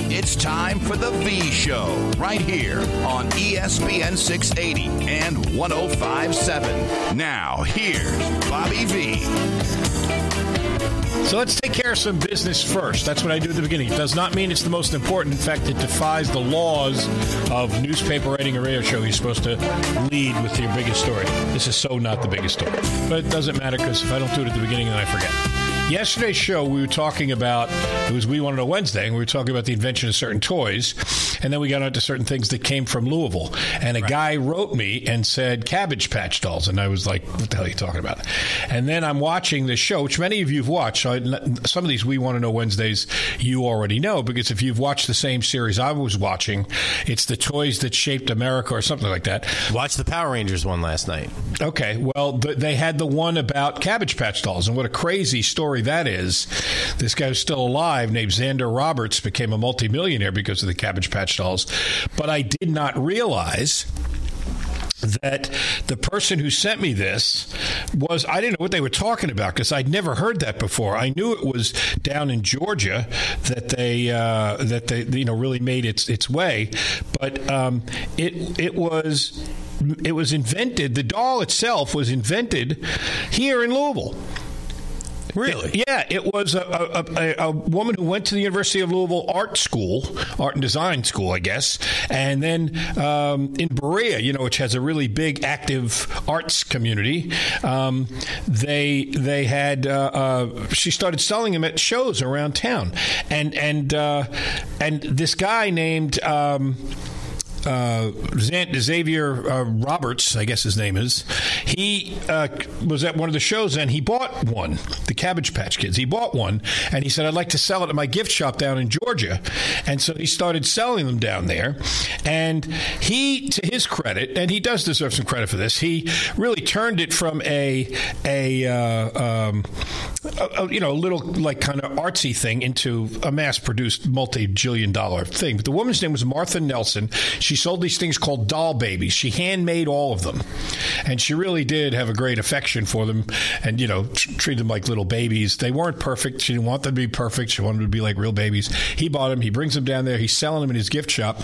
It's time for The V Show, right here on ESPN 680 and 1057. Now, here's Bobby V. So let's take care of some business first. That's what I do at the beginning. It does not mean it's the most important. In fact, it defies the laws of newspaper writing or radio show. You're supposed to lead with your biggest story. This is so not the biggest story. But it doesn't matter because if I don't do it at the beginning, then I forget. Yesterday's show, we were talking about, it was We Want to Know Wednesday, and we were talking about the invention of certain toys. And then we got onto certain things that came from Louisville. And a right. guy wrote me and said Cabbage Patch dolls. And I was like, what the hell are you talking about? And then I'm watching this show, which many of you have watched. So some of these We Want to Know Wednesdays you already know, because if you've watched the same series I was watching, it's the toys that shaped America or something like that. Watch the Power Rangers one last night. Okay. Well, th- they had the one about Cabbage Patch dolls. And what a crazy story story that is. This guy who's still alive, named Xander Roberts, became a multimillionaire because of the Cabbage Patch dolls. But I did not realize that the person who sent me this was I didn't know what they were talking about because I'd never heard that before. I knew it was down in Georgia that they uh, that they you know really made its its way, but um, it it was it was invented. The doll itself was invented here in Louisville. Really? yeah, it was a, a, a, a, woman who went to the University of Louisville Art School, Art and Design School, I guess, and then um, in Berea, you know, which has a really big active arts community. Um, they they had uh, uh, she started selling them at shows around town, and and uh, and this guy named. Um, uh, Xavier uh, Roberts, I guess his name is, he uh, was at one of the shows and he bought one, the Cabbage Patch Kids. He bought one and he said, I'd like to sell it at my gift shop down in Georgia. And so he started selling them down there. And he, to his credit, and he does deserve some credit for this, he really turned it from a, a, uh, um, a, a you know, a little like kind of artsy thing into a mass produced multi jillion dollar thing. But the woman's name was Martha Nelson. She she sold these things called doll babies. She handmade all of them, and she really did have a great affection for them, and you know, t- treat them like little babies. They weren't perfect. She didn't want them to be perfect. She wanted them to be like real babies. He bought them. He brings them down there. He's selling them in his gift shop,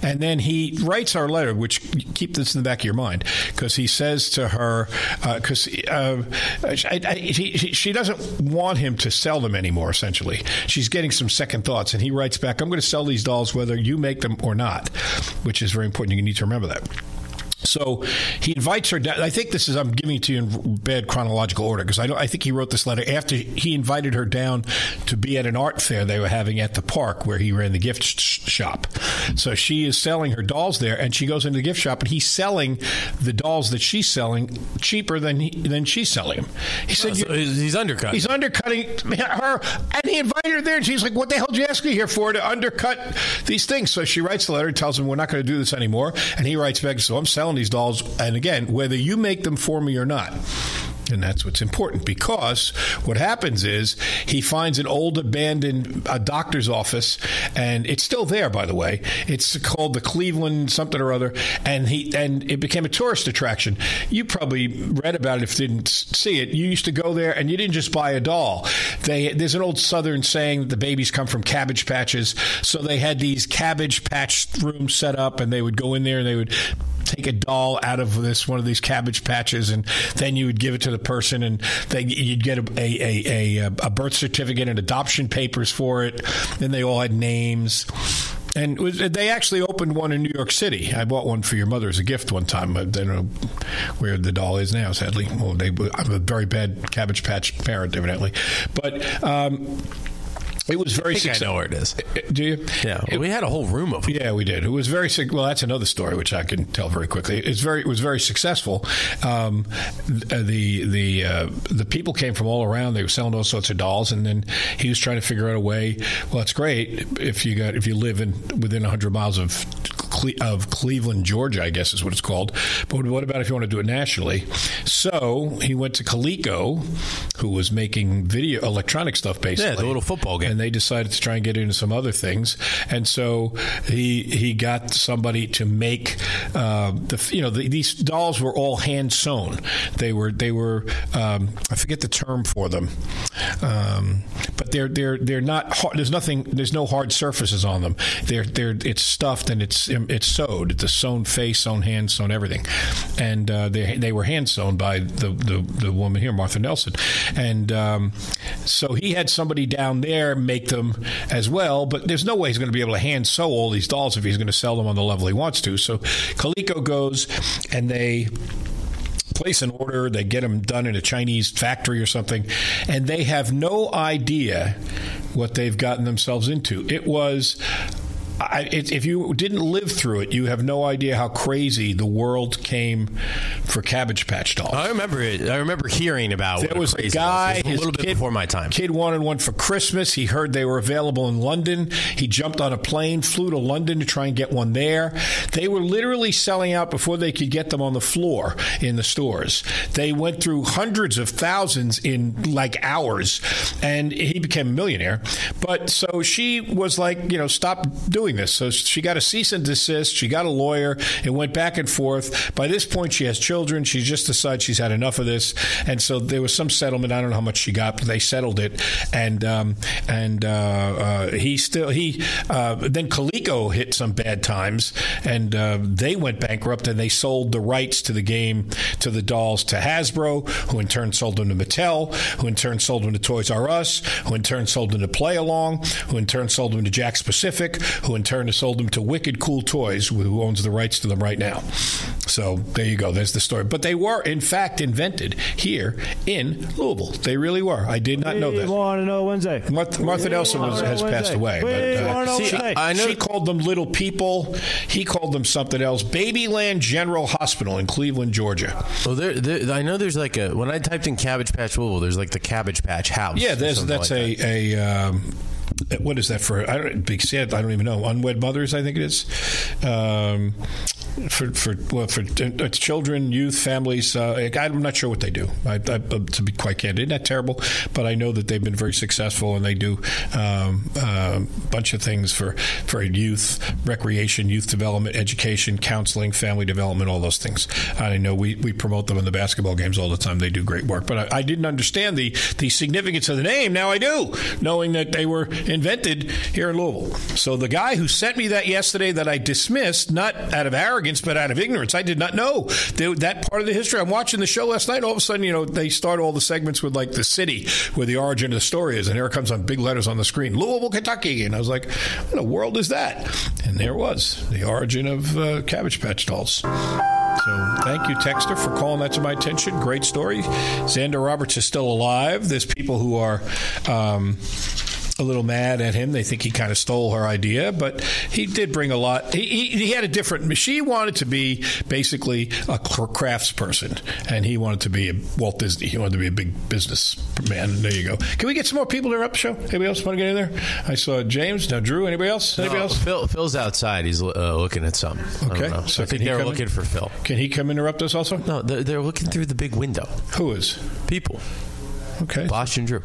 and then he writes our letter. Which keep this in the back of your mind because he says to her because uh, uh, she, she doesn't want him to sell them anymore. Essentially, she's getting some second thoughts, and he writes back, "I'm going to sell these dolls whether you make them or not." Which is very important. You need to remember that. So he invites her down. I think this is, I'm giving it to you in bad chronological order because I, I think he wrote this letter after he invited her down to be at an art fair they were having at the park where he ran the gift shop. So she is selling her dolls there and she goes into the gift shop and he's selling the dolls that she's selling cheaper than he, than she's selling them. He said, oh, so he's undercutting. He's undercutting her. And he invited her there and she's like, what the hell did you ask me here for to undercut these things? So she writes the letter tells him, we're not going to do this anymore. And he writes back, so I'm selling selling these dolls, and again, whether you make them for me or not. And that's what's important because what happens is he finds an old abandoned uh, doctor's office, and it's still there, by the way. It's called the Cleveland something or other, and he and it became a tourist attraction. You probably read about it if you didn't see it. You used to go there, and you didn't just buy a doll. They there's an old Southern saying that the babies come from cabbage patches, so they had these cabbage patch rooms set up, and they would go in there and they would take a doll out of this one of these cabbage patches, and then you would give it to the person, and they, you'd get a, a, a, a birth certificate and adoption papers for it. Then they all had names. And was, they actually opened one in New York City. I bought one for your mother as a gift one time. I don't know where the doll is now, sadly. Well, they, I'm a very bad Cabbage Patch parent, evidently. But um, it was very. I think I know where it is. Uh, do you? Yeah, it, we had a whole room of. Them. Yeah, we did. It was very. Well, that's another story which I can tell very quickly. It's very. It was very successful. Um, uh, the the uh, the people came from all around. They were selling all sorts of dolls, and then he was trying to figure out a way. Well, it's great if you got if you live in within hundred miles of Cle- of Cleveland, Georgia, I guess is what it's called. But what about if you want to do it nationally? So he went to Coleco, who was making video electronic stuff basically. Yeah, the little football game. And they decided to try and get into some other things. And so he he got somebody to make uh, the you know the, these dolls were all hand sewn. They were they were um, I forget the term for them, um, but they're they're they're not hard, there's nothing there's no hard surfaces on them. They're they're it's stuffed and it's it's sewed. It's a sewn face, sewn hand, sewn everything, and uh, they they were hand sewn by the, the the woman here, Martha Nelson, and um, so he had somebody down there make them as well. But there's no way he's going to be able to hand sew all these dolls if he's going to sell them on the level he wants to. So Coleco goes and they place an order, they get them done in a Chinese factory or something, and they have no idea what they've gotten themselves into. It was. I, it, if you didn't live through it, you have no idea how crazy the world came for Cabbage Patch dolls. I remember it. I remember hearing about. There was a guy, was. It was a his little bit kid- before my time. Kid wanted one for Christmas. He heard they were available in London. He jumped on a plane, flew to London to try and get one there. They were literally selling out before they could get them on the floor in the stores. They went through hundreds of thousands in like hours, and he became a millionaire. But so she was like, you know, stop doing this. So she got a cease and desist. She got a lawyer. It went back and forth. By this point, she has children. She just decided she's had enough of this, and so there was some settlement. I don't know how much she got, but they settled it. And um, and uh, uh, he still he uh, then Coleco hit some bad times, and uh, they went bankrupt, and they sold the rights to the game to the dolls to Hasbro, who in turn sold them to Mattel, who in turn sold them to Toys R Us, who in turn sold them to Play Along, who in turn sold them to Jakks Pacific, who in turn has sold them to Wicked Cool Toys, who owns the rights to them right now. So there you go. There's the story. But they were, in fact, invented here in Louisville. They really were. I did not know We that. want to know Wednesday. Martha, Martha Nelson was, has Wednesday. passed away. We but, uh, wanna know she, Wednesday. I know- she called them little people. He called them something else. Babyland General Hospital in Cleveland, Georgia. Well, there, there, I know there's like a when I typed in Cabbage Patch Louisville, there's like the Cabbage Patch House. Yeah, there's, that's like that. a a. Um, what is that for? I don't. Big sad. I don't even know. Unwed mothers, I think it is. Um, for for well for uh, children, youth, families. Uh, I'm not sure what they do. I, I, to be quite candid, not that terrible, but I know that they've been very successful and they do um, a bunch of things for for youth, recreation, youth development, education, counseling, family development, all those things. I know we, we promote them in the basketball games all the time. They do great work, but I, I didn't understand the the significance of the name. Now I do, knowing that they were invented here in Louisville. So the guy who sent me that yesterday that I dismissed, not out of arrogance, but out of ignorance, I did not know that, part of the history. I'm watching the show last night. All of a sudden, you know, they start all the segments with like the city where the origin of the story is, and here it comes on big letters on the screen, Louisville, Kentucky, and I was like, what in the world is that? And there it was, the origin of uh, Cabbage Patch Dolls. So thank you, Texter, for calling that to my attention. Great story. Xander Roberts is still alive. There's people who are. Um, a little mad at him. They think he kind of stole her idea, but he did bring a lot. He, he, he had a different. She wanted to be basically a crafts person, and he wanted to be a Walt Disney. He wanted to be a big business man. There you go. Can we get some more people to interrupt the show? Anybody else want to get in there? I saw James. Now Drew. Anybody else? Anybody No, else? Phil, Phil's outside. He's uh, looking at something. I Okay, don't know. so I think they're come in? looking for Phil. Can he come interrupt us also? No, they're, they're looking through the big window. Who is? People, Okay. Bosch and Drew.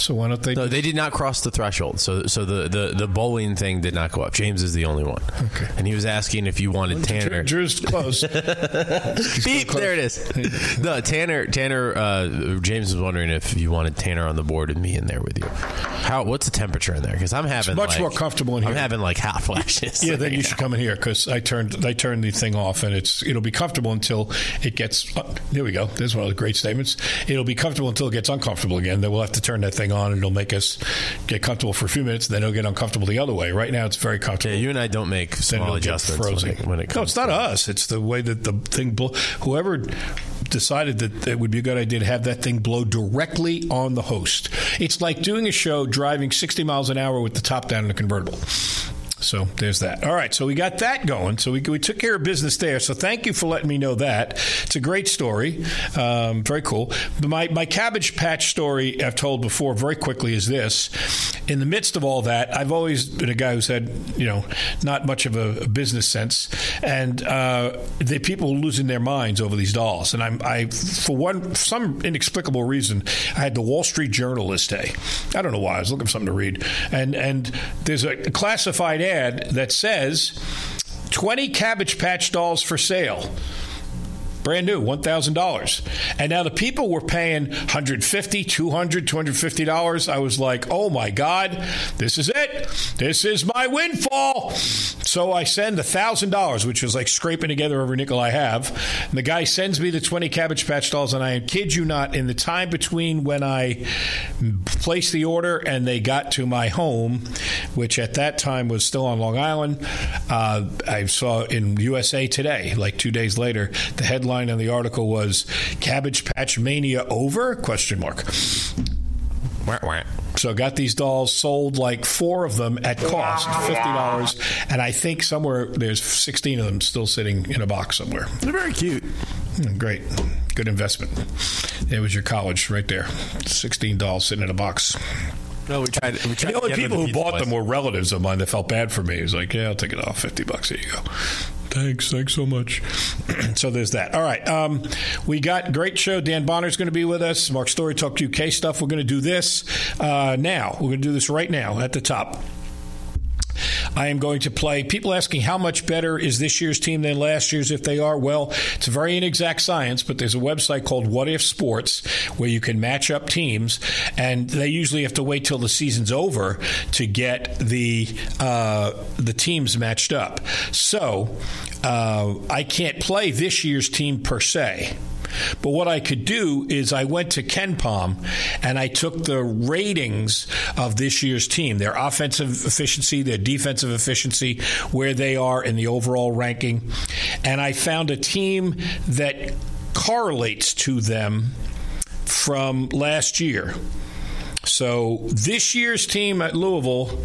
So why don't they? No, they did not cross the threshold. So, so the, the, the bowling thing did not go up. James is the only one. Okay. And he was asking if you wanted Tanner. Drew, Drew's close. Beep! There it is. no, Tanner. Tanner. Uh, James was wondering if you wanted Tanner on the board and me in there with you. How? What's the temperature in there? Because I'm having much like- more comfortable in here. I'm having like hot flashes. Yeah, then you should come in here because I turned I turned the thing off and it's it'll be comfortable until it gets. Uh, there we go. There's one of the great statements. It'll be comfortable until it gets uncomfortable again. Then we'll have to turn that thing on and it'll make us get comfortable for a few minutes. Then it'll get uncomfortable the other way. Right now, it's very comfortable. Yeah, you and I don't make small adjustments frozen. when it, when it no, it's not us. It's the way that the thing. Blow, whoever decided that it would be a good idea to have that thing blow directly on the host. It's like doing a show driving 60 miles an hour with the top down in a convertible. So there's that. All right, so we got that going. So we, we took care of business there. So thank you for letting me know that. It's a great story. Um, very cool. But my, my Cabbage Patch story I've told before very quickly is this. in the midst of all that, I've always been a guy who's had, you know, not much of a, a business sense, and uh, the people losing their minds over these dolls. And I'm, I, for one, some inexplicable reason, I had the Wall Street Journal this day. I don't know why. I was looking for something to read, and and there's a classified that says 20 Cabbage Patch dolls for sale brand new $1000 and now the people were paying 150 200 250 dollars. I was like oh my god this is it. This is my windfall. So i send $1000 which was like scraping together every nickel i have. And the guy sends me the 20 cabbage patch dolls and i kid you not in the time between when i placed the order and they got to my home which at that time was still on long island uh, i saw in usa today like two days later the headline headline in the article was "Cabbage Patch Mania over?" Question mark. So got these dolls sold like four of them at cost, fifty dollars, and I think somewhere there's sixteen of them still sitting in a box somewhere. They're very cute. Hmm, great, good investment. It was your college right there. Sixteen dolls sitting in a box. No, we tried. We tried the only people who bought them were relatives of mine that felt bad for me. It was like, yeah, I'll take it off, fifty bucks. Here you go. Thanks. Thanks so much. so there's that. All right. Um, we got great show. Dan Bonner's going to be with us. Mark Story Talk UK stuff. We're going to do this uh, now. We're going to do this right now at the top. I am going to play. People asking how much better is this year's team than last year's if they are. Well, it's a very inexact science, but there's a website called What If Sports where you can match up teams, and they usually have to wait till the season's over to get the uh, the teams matched up. So uh, I can't play this year's team per se. But what I could do is I went to KenPom and I took the ratings of this year's team, their offensive efficiency, their defensive efficiency, where they are in the overall ranking, and I found a team that correlates to them from last year. So this year's team at Louisville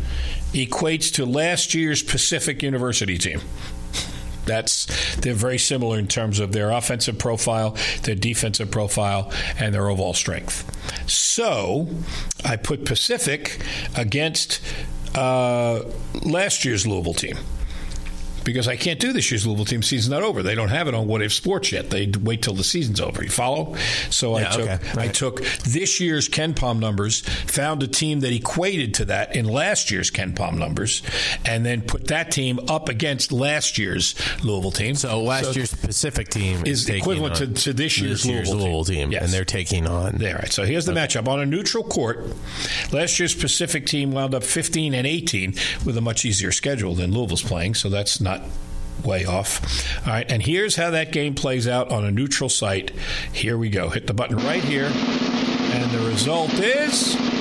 equates to last year's Pacific University team. That's they're very similar in terms of their offensive profile, their defensive profile, and their overall strength. So I put Pacific against uh, last year's Louisville team because I can't do this year's Louisville team. Season's not over. They don't have it on What If Sports yet. They wait till the season's over. You follow? So yeah, I took okay. right. I took this year's KenPom numbers, found a team that equated to that in last year's KenPom numbers, and then put that team up against last year's Louisville team. So last so year's Pacific team is, is equivalent to, to, this year's, this year's Louisville, Louisville team, team yes. and they're taking on. There, right. So here's the okay. matchup on a neutral court. Last year's Pacific team wound up 15 and 18 with a much easier schedule than Louisville's playing, so that's not way off. All right, and here's how that game plays out on a neutral site. Here we go. Hit the button right here, and the result is.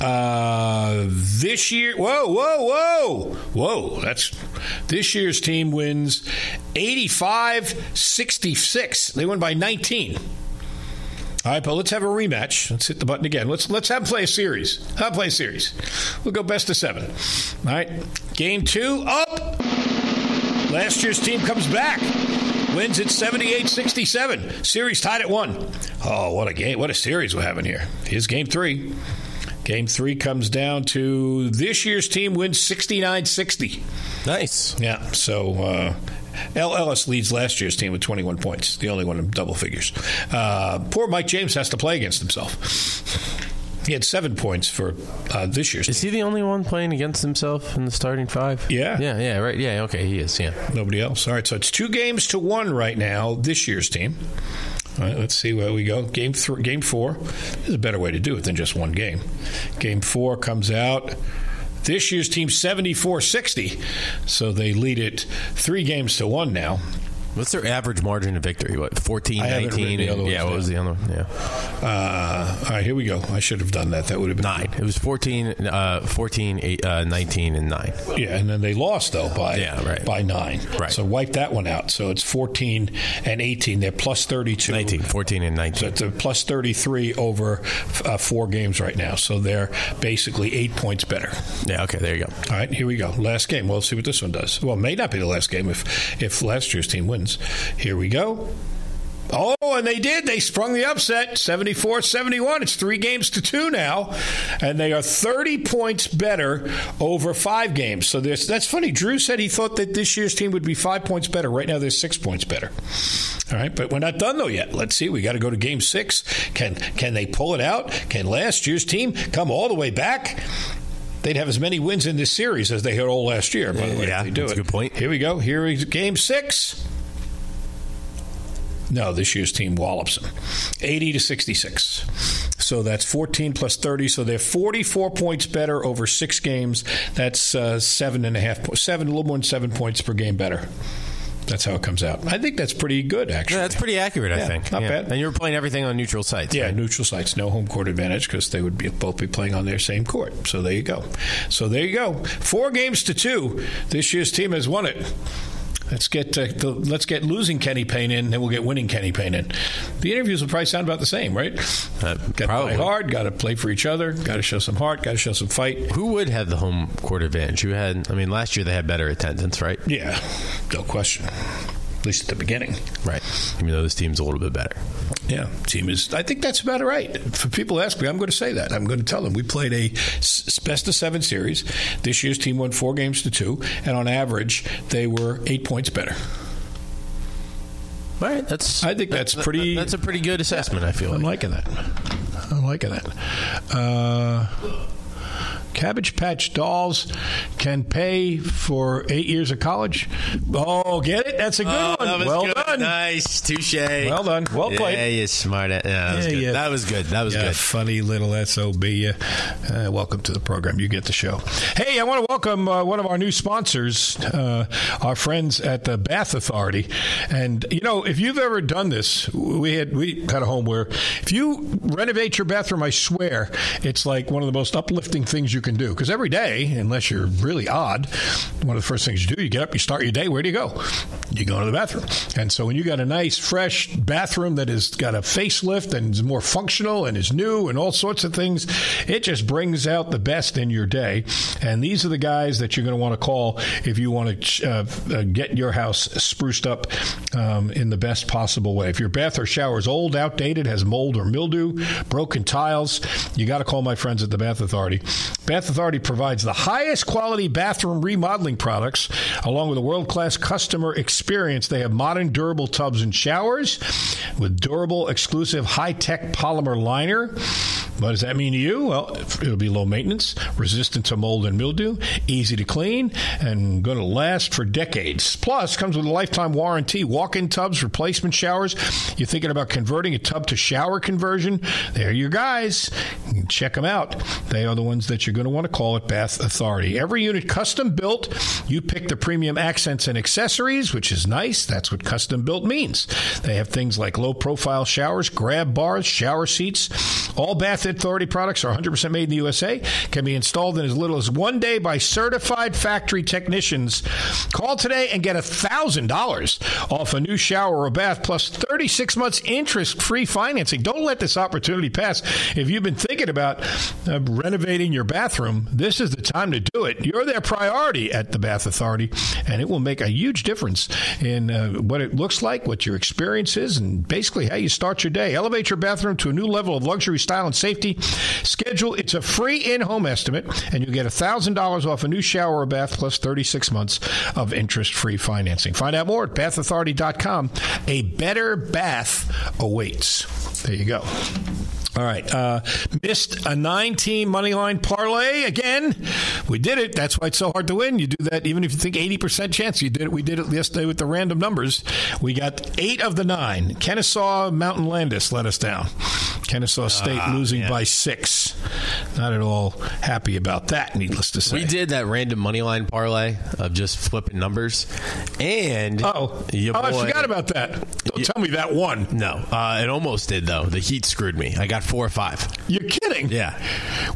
Uh, this year, whoa, whoa, whoa, whoa, that's this year's team wins 85 66. They win by 19. All right, but let's have a rematch. Let's hit the button again. Let's let's have play a series. Have play a series. We'll go best of seven. All right, game two up. Last year's team comes back. Wins at 78-67. Series tied at one. Oh, what a game! What a series we're having here. Here's game three. Game three comes down to this year's team wins 69 60. Nice. Yeah. So uh, L. Ellis leads last year's team with 21 points, the only one in double figures. Uh, poor Mike James has to play against himself. He had seven points for uh, this year's. Is team. he the only one playing against himself in the starting five? Yeah, yeah, yeah. Right. Yeah. Okay. He is. Yeah. Nobody else. All right. So it's two games to one right now. This year's team. All right, let's see where we go. Game three, game four. There's a better way to do it than just one game. Game four comes out. This year's team 74 60. So they lead it three games to one now. What's their average margin of victory? What, 14, 19? And, yeah, what was the other one? Yeah. Uh, all right, here we go. I should have done that. That would have been nine. It was 14, uh, 14 eight, uh, 19, and nine. Yeah, and then they lost, though, by, yeah, right. by nine. Right. So wipe that one out. So it's 14 and 18. They're plus 32. 19, 14 and 19. So it's a plus 33 over uh, four games right now. So they're basically eight points better. Yeah, okay, there you go. All right, here we go. Last game. Well, see what this one does. Well, it may not be the last game if, if last year's team wins. Here we go. Oh, and they did. They sprung the upset 74 71. It's three games to two now. And they are 30 points better over five games. So that's funny. Drew said he thought that this year's team would be five points better. Right now, they're six points better. All right, but we're not done though yet. Let's see. We got to go to game six. Can, can they pull it out? Can last year's team come all the way back? they'd have as many wins in this series as they had all last year. By the way, yeah, they do that's it. a good point. Here we go. Here is game six. No, this year's team wallops them, eighty to sixty-six. So that's fourteen plus thirty. So they're forty-four points better over six games. That's uh, seven and a half, seven, a little more than seven points per game better. That's how it comes out. I think that's pretty good, actually. Yeah, that's pretty accurate, I Yeah, think. not Yeah. bad. And you were playing everything on neutral sites. Yeah, right? neutral sites, no home court advantage because they would be both be playing on their same court. So there you go. So there you go. Four games to two. This year's team has won it. Let's get uh, the, let's get losing Kenny Payne in, then we'll get winning Kenny Payne in. The interviews will probably sound about the same, right? Uh, Got to play hard, got to play for each other, got to show some heart, got to show some fight. Who would have the home court advantage? Who had? I mean, last year they had better attendance, right? Yeah, no question. At least at the beginning. Right. Even though this team's a little bit better. Yeah, team is. I think that's about right. For people ask me, I'm going to say that. I'm going to tell them we played a best of seven series. This year's team won four games to two, and on average, they were eight points better. All right. That's. I think that's that- pretty- That's a pretty good assessment. I feel I'm like. liking that. I'm liking that. Uh, Cabbage Patch Dolls can pay for eight years of college. Oh, get it? That's a good Oh, one. that was well good. done. Nice. Touche. Well done. Well played. Yeah, you smart. Yeah, that was yeah. That was good. That was Yeah, good. Funny little SOB. Uh, welcome to the program. You get the show. Hey, I want to welcome uh, one of our new sponsors, uh, our friends at the Bath Authority. And, you know, if you've ever done this, we had, we had a home where if you renovate your bathroom, I swear it's like one of the most uplifting things you can do. Because every day, unless you're really odd, one of the first things you do, you get up, you start your day. Where do you go? You go to the bathroom. And so when you got a nice, fresh bathroom that has got a facelift and is more functional and is new and all sorts of things, it just brings out the best in your day. And these are the guys that you're going to want to call if you want to uh, uh, get your house spruced up um, in the best possible way. If your bath or shower is old, outdated, has mold or mildew, broken tiles, you got to call my friends at the Bath Authority. Bath Authority provides the highest quality bathroom remodeling products along with a world class customer experience. They have modern, durable tubs and showers with durable, exclusive, high tech polymer liner. What does that mean to you? Well, it'll be low maintenance, resistant to mold and mildew, easy to clean, and going to last for decades. Plus, comes with a lifetime warranty. Walk-in tubs, replacement showers. You're thinking about converting a tub to shower conversion? They're your guys. Check them out. They are the ones that you're going to want to call at Bath Authority. Every unit custom built. You pick the premium accents and accessories, which is nice. That's what custom built means. They have things like low profile showers, grab bars, shower seats. All Bath Authority products are 100% made in the USA, can be installed in as little as one day by certified factory technicians. Call today and get $1,000 off a new shower or bath plus 36 months interest free financing. Don't let this opportunity pass. If you've been thinking about uh, renovating your bathroom, this is the time to do it. You're their priority at the Bath Authority, and it will make a huge difference in uh, what it looks like, what your experience is, and basically how you start your day. Elevate your bathroom to a new level of luxury, style, and safety. Schedule it's a free in-home estimate, and you get $1,000 off a new shower or bath plus 36 months of interest-free financing. Find out more at bathauthority.com. A better bath awaits. There you go. All right. Uh, missed a nine team money line parlay again. We did it. That's why it's so hard to win. You do that even if you think 80% chance. You did it. We did it yesterday with the random numbers. We got eight of the nine. Kenesaw Mountain Landis let us down. Kennesaw State losing by six. Not at all happy about that, needless to say. We did that random money line parlay of just flipping numbers, and Oh, oh I forgot about that. Don't tell me that one. No, uh, it almost did though. The Heat screwed me. I got four or five. You're kidding. Yeah.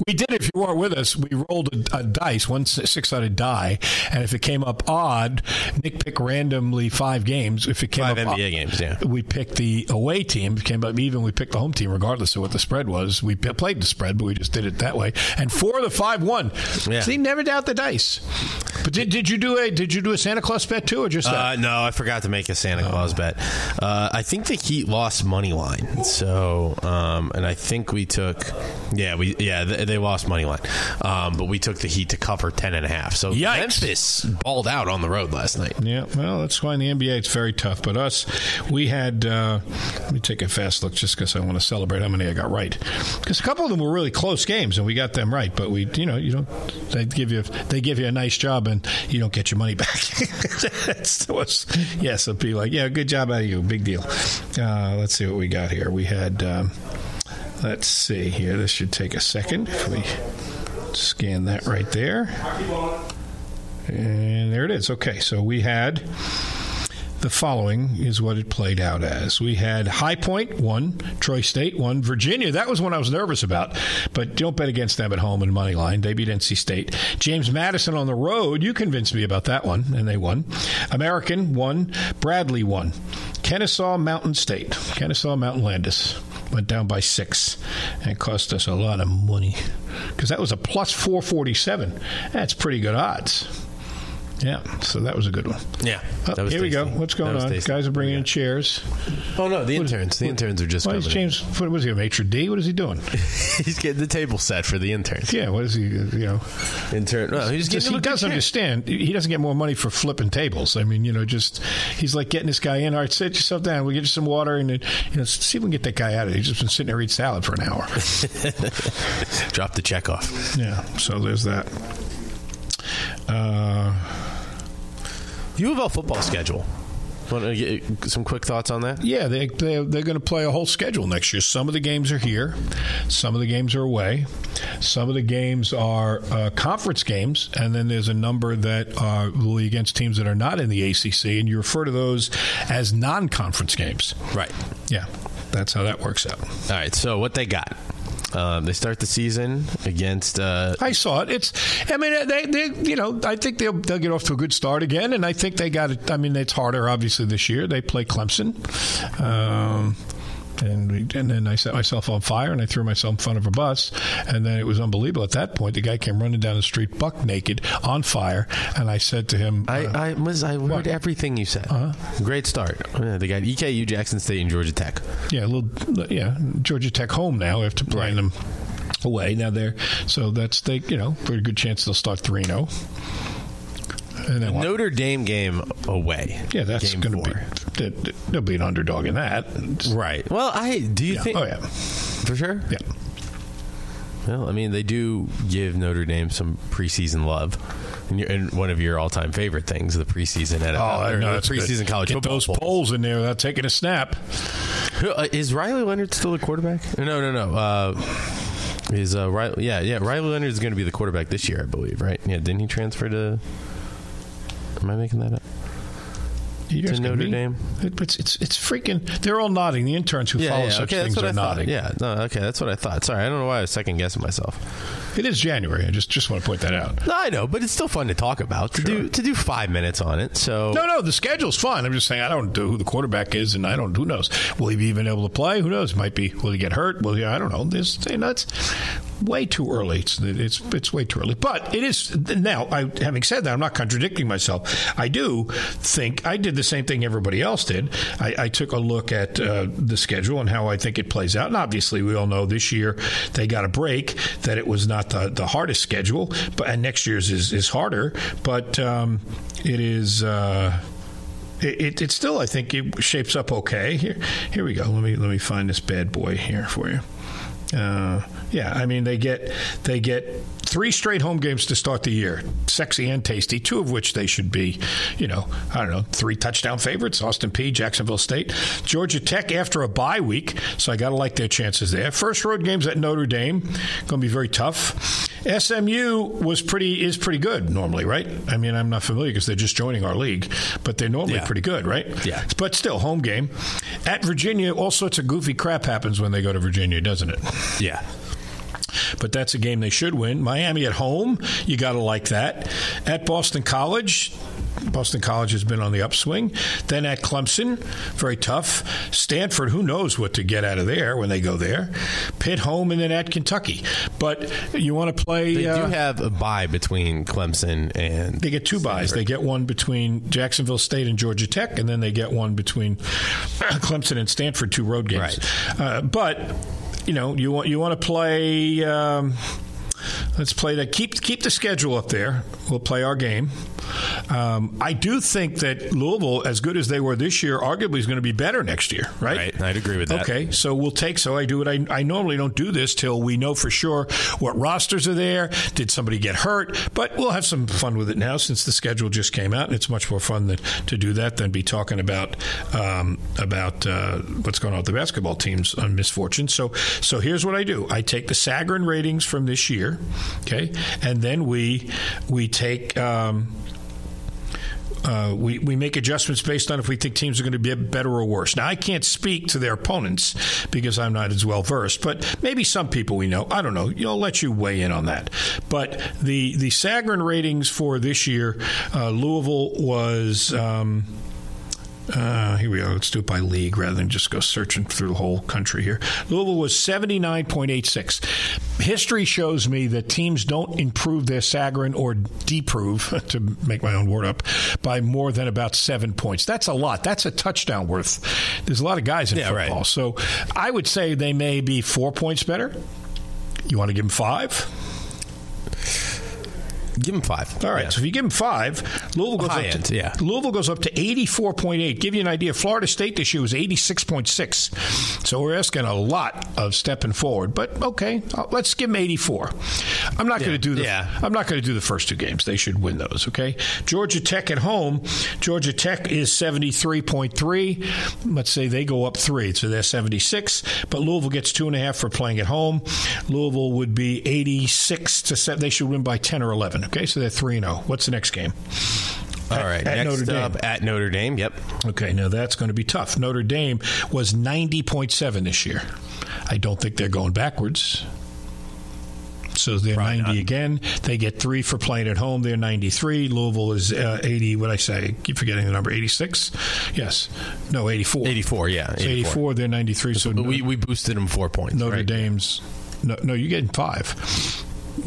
We did, if you weren't with us, we rolled a, a dice, one six sided die, and if it came up odd, Nick picked randomly five games. If it came Five up NBA odd, games, yeah. we picked the away team. If it came up even, we picked the home team, regardless of what the spread was. We p- played the spread, but we just did it that way. And four of the five won. Yeah. See, never doubt the dice. But did, did you do a did you do a Santa Claus bet too, or just that? Uh, no, I forgot to make a Santa Claus bet. Uh, I think the Heat lost money line. So, um, and I think we took, yeah, we yeah they, they lost money line, um, but we took the Heat to cover ten and a half. So Yikes. Memphis balled out on the road last night. Yeah, well, that's why in the NBA it's very tough. But us, we had. Uh, let me take a fast look just because I want to celebrate how many I got right. Because a couple of them were really close games and we got them right. But we, you know, you don't. They give you they give you a nice job and you don't get your money back. That's what's, yes, it'll be like, yeah, good job out of you, big deal. Uh, let's see what we got here. We had. Um, let's see here. This should take a second if we scan that right there. And there it is. Okay, so we had the following is what it played out as. We had High Point one, Troy State one, Virginia. That was one I was nervous about, but don't bet against them at home in money line. They beat NC State. James Madison on the road. You convinced me about that one, and they won. American one, Bradley one, Kennesaw Mountain State, Kenesaw Mountain Landis went down by six, and it cost us a lot of money because that was a plus four forty seven. That's pretty good odds. Yeah, so that was a good one. Yeah, Oh, here we go. What's going on? tasty. Guys are bringing in chairs. Oh no, the interns. The interns are just. Why is in. James? What was he? A maitre d? What is he doing? He's getting the table set for the interns. Yeah, what is he? Uh, you know, Intern. No, he's just, he them a good does chair. understand. He doesn't get more money for flipping tables. I mean, you know, just he's like getting this guy in. All right, sit yourself down. We'll get you some water, and then, you know, see if we can get that guy out of there. He's just been sitting there eating salad for an hour. Drop the check off. yeah, so there's that. Uh, U of L football schedule. Want to get some quick thoughts on that? Yeah, they, they, they're going to play a whole schedule next year. Some of the games are here, some of the games are away, some of the games are uh, conference games, and then there's a number that are will be against teams that are not in the ACC, and you refer to those as non conference games. Right. Yeah, that's how that works out. All right. So what they got? Um, they start the season against. Uh, I saw it. It's. I mean, they, they. You know, I think they'll they'll get off to a good start again, and I think they got it. I mean, it's harder obviously this year. They play Clemson. Um, and, we, and then I set myself on fire and I threw myself in front of a bus. And then it was unbelievable. At that point, the guy came running down the street, buck naked, on fire. And I said to him, I, uh, I was I heard everything you said. Great start. Yeah, they got EKU, Jackson State, and Georgia Tech. yeah, a little, yeah, Georgia Tech home now after playing them away. Now they're, so that's, they, you know, pretty good chance they'll start 3 0. And then? Notre Dame game away. Yeah, that's going to be. th- There'll be an underdog in that. right. Well, I do you Yeah. think Oh yeah, for sure? yeah. Well, I mean, they do give Notre Dame some preseason love, and, you're, and one of your all-time favorite things, the preseason NFL, Oh, or no, the preseason good. college Get football. those polls. polls in there without taking a snap. Uh, is Riley Leonard still a quarterback? No, no, no. Uh, is uh, Riley? Yeah, yeah. Riley Leonard is going to be the quarterback this year, I believe. Right? Yeah. Didn't he transfer to? Am I making that up? You guys To Notre me? Dame? It- it's it's it's freaking. They're all nodding. The interns who Yeah, follow yeah. such Okay, things are nodding. Yeah. No. Okay, that's what I thought. Sorry, I don't know why I was second guessing myself. It is January. I just just want to point that out. No, I know, but it's still fun to talk about to do to do five minutes on it. So No, no, the schedule's fine. I'm just saying I don't know who the quarterback is, and I don't. Who knows? Will he be even able to play? Who knows? Might be. Will he get hurt? Will he? I don't know. This know, it's way too early. It's it's it's way too early. But it is now. I, having said that, I'm not contradicting myself. I do think I did the same thing everybody else did. I, I took a look at uh, the schedule and how I think it plays out. And obviously, we all know this year they got a break. That it was not the, the hardest schedule, but and next year's is is harder. But um, it is. Uh, it, it, it still, I think, it shapes up okay. Here, here we go. Let me let me find this bad boy here for you. Uh, yeah, I mean they get they get three straight home games to start the year, sexy and tasty. Two of which they should be, you know, I don't know, three touchdown favorites: Austin Peay, Jacksonville State, Georgia Tech after a bye week. So I got to like their chances there. First road games at Notre Dame, going to be very tough. SMU was pretty is pretty good normally, right? I mean, I'm not familiar because they're just joining our league, but they're normally Yeah. pretty good, right? Yeah. But still, home game at Virginia. All sorts of goofy crap happens when they go to Virginia, doesn't it? yeah. But that's a game they should win. Miami at home, you got to like that. At Boston College, Boston College has been on the upswing. Then at Clemson, very tough. Stanford, who knows what to get out of there when they go there. Pitt home, and then at Kentucky. But you want to play. They uh, do have a bye between Clemson and. They get two buys. They get one between Jacksonville State and Georgia Tech, and then they get one between Clemson and Stanford, two road games. Right. Uh, but you know, you want you want to play. Um, Let's play that. Keep keep the schedule up there. We'll play our game. Um, I do think that Louisville, as good as they were this year, arguably is going to be better next year. Right? Right. I'd agree with that. Okay, so we'll take. So I do it. I, I normally don't do this till we know for sure what rosters are there. Did somebody get hurt? But we'll have some fun with it now since the schedule just came out, and it's much more fun than, to do that than be talking about um, about uh, what's going on with the basketball teams on misfortune. So so here's what I do. I take the Sagarin ratings from this year, okay, and then we we take. Um, uh, we, we make adjustments based on if we think teams are going to be better or worse. Now, I can't speak to their opponents because I'm not as well versed, but maybe some people we know. I don't know. I'll let you weigh in on that. But the, the Sagarin ratings for this year, uh, Louisville was. Um, uh, here we go. Let's do it by league rather than just go searching through the whole country here. Louisville was 79.86. History shows me that teams don't improve their Sagarin or deprove, to make my own word up, by more than about seven points. That's a lot. That's a touchdown worth. There's a lot of guys in Yeah, football. right. So I would say they may be four points better. You want to give them five? Give him five. All right. Yeah. So if you give them five, Louisville goes High up end, to yeah. Louisville goes up to eighty four point eight. Give you an idea. Florida State this year was eighty six point six. So we're asking a lot of stepping forward. But okay, uh, let's give them eighty four. I'm not going to do the. yeah. I'm not going to do the first two games. They should win those. Okay. Georgia Tech at home. Georgia Tech is seventy three point three. Let's say they go up three, so they're seventy six. But Louisville gets two and a half for playing at home. Louisville would be eighty six to seven. They should win by ten or eleven. Okay, so they're three and zero. What's the next game? All right. at Next Notre Dame. up at Notre Dame. Yep. Okay, now that's going to be tough. Notre Dame was 90.7 this year. I don't think they're going backwards. So they're 90 again. They get three for playing at home. They're 93. Louisville is uh, 80. What I say? Keep forgetting the number. 86. Yes. No, 84. 84. Yeah. So 84. They're 93. So But we, we boosted them four points. Notre right? Dame's. No, no, you're getting five.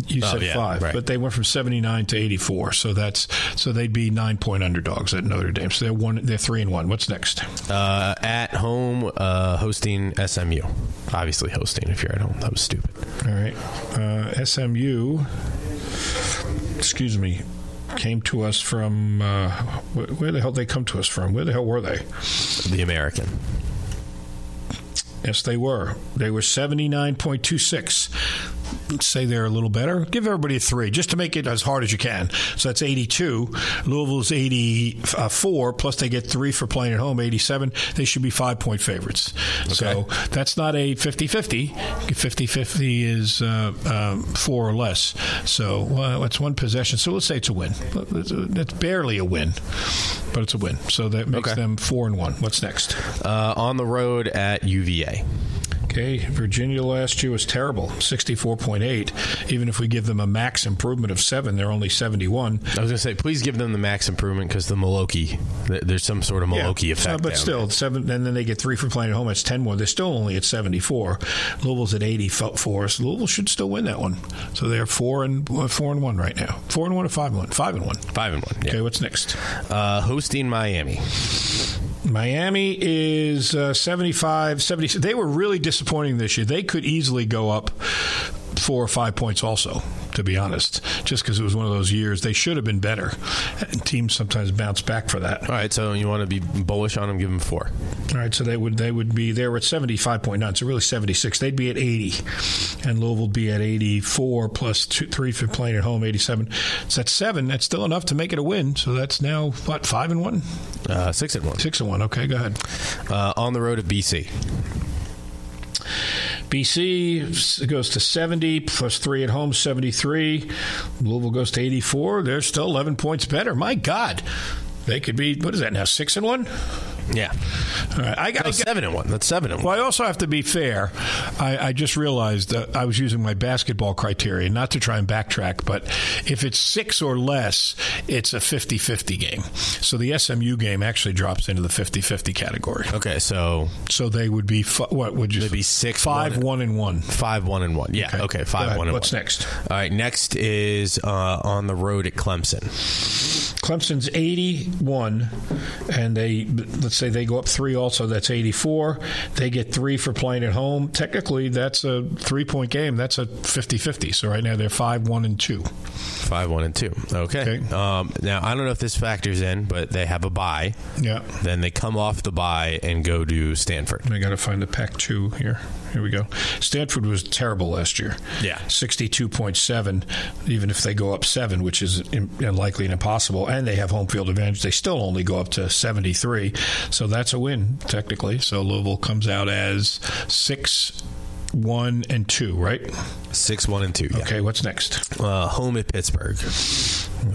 You Oh, said yeah, five, right. but they went from 79 to 84. So that's so they'd be nine point underdogs at Notre Dame. So they're one. They're three and one. What's next? Uh, at home, uh, hosting SMU. Obviously, hosting if you're at home. That was stupid. All right. Uh, SMU, excuse me, came to us from, uh, where, where the hell did they come to us from? Where the hell were they? The American. Yes, they were. They were 79.26. Say they're a little better. Give everybody a three, just to make it as hard as you can. So that's 82. Louisville's 84, plus they get three for playing at home, 87. They should be five point favorites. So that's not a 50 50. 50 50 is uh, um, four or less. So uh, it's one possession. So let's say it's a win. That's barely a win, but it's a win. So that makes Okay. them four and one. What's next? Uh, on the road at UVA. Okay, Virginia last year was terrible, 64.8. Even if we give them a max improvement of 7, they're only 71. I was going to say, please give them the max improvement because the Maloki, there's some sort of Maloki Yeah, effect. but down still, seven, and then they get 3 for playing at home. It's 10 more. They're still only at 74. Louisville's at 84. So Louisville should still win that one. So they're 4 and uh, 4 and 1 right now. 4 and 1 or 5 and 1? 5 and 1. Five and one. Yeah. Okay, what's next? Uh, hosting Miami. Miami is uh, 75, 70. They were really disappointing this year. They could easily go up four or five points also, to be honest, just because it was one of those years. They should have been better. And teams sometimes bounce back for that. All right, so you want to be bullish on them? Give them four. All right, so they would they would be there at seventy five point nine, so really seventy six. They'd be at eighty, and Louisville would be at eighty four plus two, three for playing at home, eighty seven. So that's seven. That's still enough to make it a win. So that's now what five and one, Uh, six and one. six and one. Okay, go ahead. Uh, on the road at BC. BC goes to 70 plus three at home, 73. Louisville goes to 84. They're still 11 points better. My God. They could be, what is that now, six and one? Yeah. All right. I got No, seven and one. That's seven and one. Well, I also have to be fair. I, I just realized that I was using my basketball criteria, not to try and backtrack, but if it's six or less, it's a 50 50 game. So the SMU game actually drops into the 50 50 category. Okay, so So they would be, fi- what would you They'd be six, Five, one- one, and one. five one and one. Yeah. Okay. Go five ahead. one and one. What's one. next? All right. Next is uh, on the road at Clemson. Clemson's 81, and they let's say they go up three. Also, that's 84. They get three for playing at home. Technically, that's a three point game. That's a 50-50. So right now they're five, one, and two. Five one and two. Okay. Okay. Um, now I don't know if this factors in, but they have a bye. Yeah. Then they come off the bye and go to Stanford. I got to find the Pac two here. Here we go. Stanford was terrible last year. Yeah. sixty-two point seven. Even if they go up seven, which is unlikely and impossible, and they have home field advantage, they still only go up to seventy-three. So that's a win technically. So Louisville comes out as six, one, and two. Right. Six one and two. Yeah. Okay. What's next? Uh, home at Pittsburgh.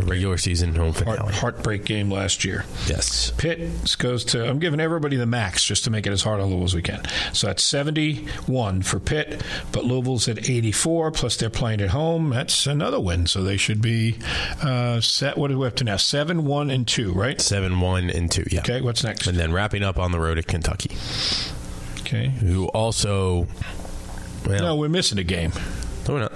Regular season home Heart, finale. heartbreak game last year. Yes. Pitt goes to. I'm giving everybody the max just to make it as hard on Louisville as we can. So that's 71 for Pitt, but Louisville's at 84. Plus they're playing at home. That's another win. So they should be uh, set. What are we up to now? Seven, one, and two. Right. Seven one and two. Yeah. Okay. What's next? And then wrapping up on the road at Kentucky, Okay. who also. Well, No, we're missing a game. no, we're not.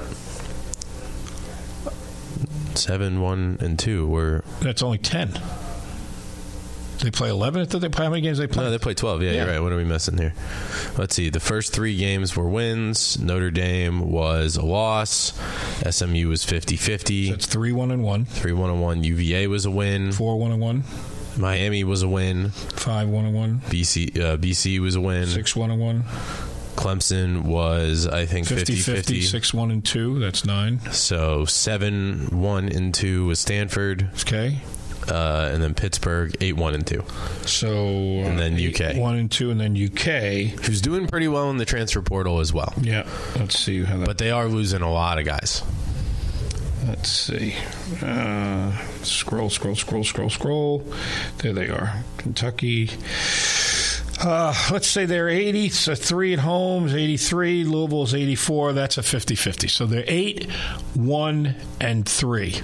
Seven one and two. We're That's only 10. They play 11. I thought they play. How many games they play? No, they play 12. Yeah, Yeah. you're right. What are we missing here? Let's see. The first three games were wins. Notre Dame was a loss. SMU was 50 50. That's three, one, and one. 3 1 and 1. UVA was a win. Four, one, and one. Miami was a win. Five, one, and one. BC uh, BC was a win. Six, one, and one. Clemson was, I think, 50, 50 50. 50. Six, one, and two. That's nine. So 7 1 and 2 was Stanford. Okay. Uh, and then Pittsburgh 8 1 and 2. So uh, And then eight, UK. one and two, and then UK. Who's doing pretty well in the transfer portal as well. Yeah, let's see how that. But they are losing a lot of guys. let's see. Uh, scroll, scroll, scroll, scroll, scroll. There they are. Kentucky. Uh, let's say they're 80, so three at home is 83. Louisville's 84. That's a 50 50. So they're 8, 1, and 3.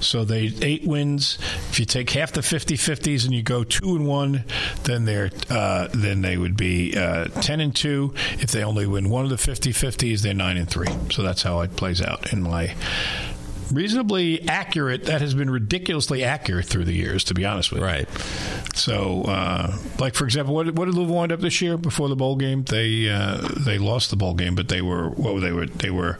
So they eight wins. If you take half the 50-50s and you go two and one, then they're uh, then they would be uh, ten and two. If they only win one of the 50-50s, they're nine and three. So that's how it plays out in my reasonably accurate. That has been ridiculously accurate through the years, to be honest with you. Right. So, uh, like for example, what, what did Louisville wind up this year before the bowl game? They uh, they lost the bowl game, but they were what were they were they were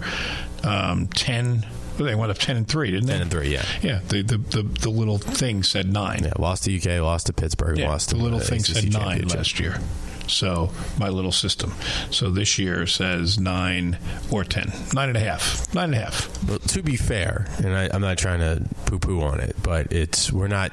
um, ten. They went up ten and three, didn't they? 10 and 3, yeah. Yeah. The the, the, the little thing said nine. Yeah, lost to UK, lost to Pittsburgh, Yeah, lost to the little the thing ACC said nine last year. So my little system. So this year says nine or ten. Nine and a half. Nine and a half. Well, to be fair, and I, I'm not trying to poo-poo on it, but it's we're not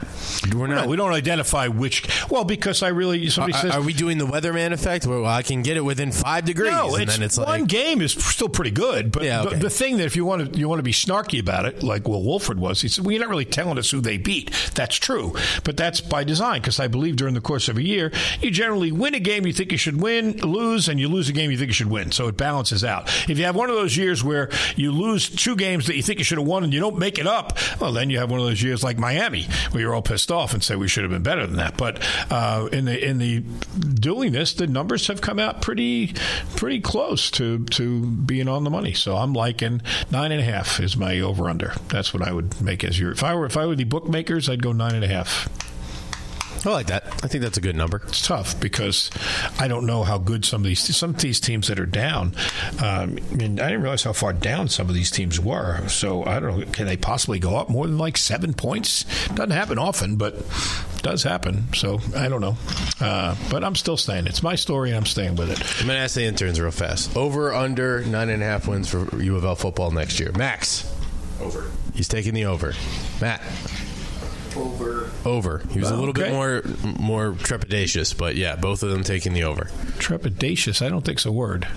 we're not. No, we don't identify which. Well, because I really somebody are, says are we doing the weatherman effect? Well, I can get it within five degrees, No, and it's, then it's one like game is still pretty good, but Yeah, the- the, thing that if you want to you want to be snarky about it, like Will Wolford was, he said, "Well, you're not really telling us who they beat." That's true, but that's by design because I believe during the course of a year, you generally win a game you think you should win, lose, and you lose a game you think you should win. So it balances out. If you have one of those years where you lose two games that you think you should have won and you don't make it up, well, then you have one of those years like Miami where you're all pissed off and say we should have been better than that. But uh, in the in the doing this, the numbers have come out pretty pretty close to to being on the money. So I'm liking nine and a half is my over under. That's what I would make as your if I were if I were the bookmakers, I'd go nine and a half. I like that. I think that's a good number. It's tough because I don't know how good some of these some of these teams that are down. Um, I mean, I didn't realize how far down some of these teams were. So I don't know. Can they possibly go up more than like seven points? Doesn't happen often, but does happen. So I don't know. Uh, but I'm still staying. It's my story, and I'm staying with it. I'm going to ask the interns real fast. Over under nine and a half wins for U of L football next year. Max. Over. He's taking the over. Matt. Over. Over. He was a little bit more more trepidatious, but yeah, both of them taking the over. Trepidatious. I don't think it's a word.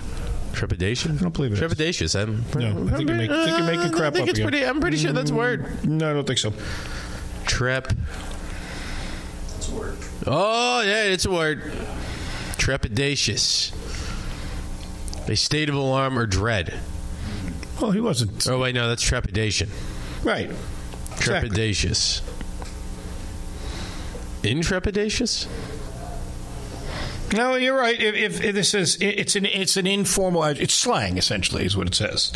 Trepidation? I don't believe it is. Trepidatious. I'm, No, I think you're make- think you're making crap I think up it's again. pretty. I'm pretty sure that's a mm, word. No, I don't think so. Trep. It's a word. Oh, yeah, it's a word. Trepidatious. A state of alarm or dread. Well, he wasn't. Oh, wait, no, that's trepidation. Right. Exactly. Trepidatious. Intrepidatious? No, you're right. If, if, if this is, it's an it's an informal. It's slang essentially, is what it says.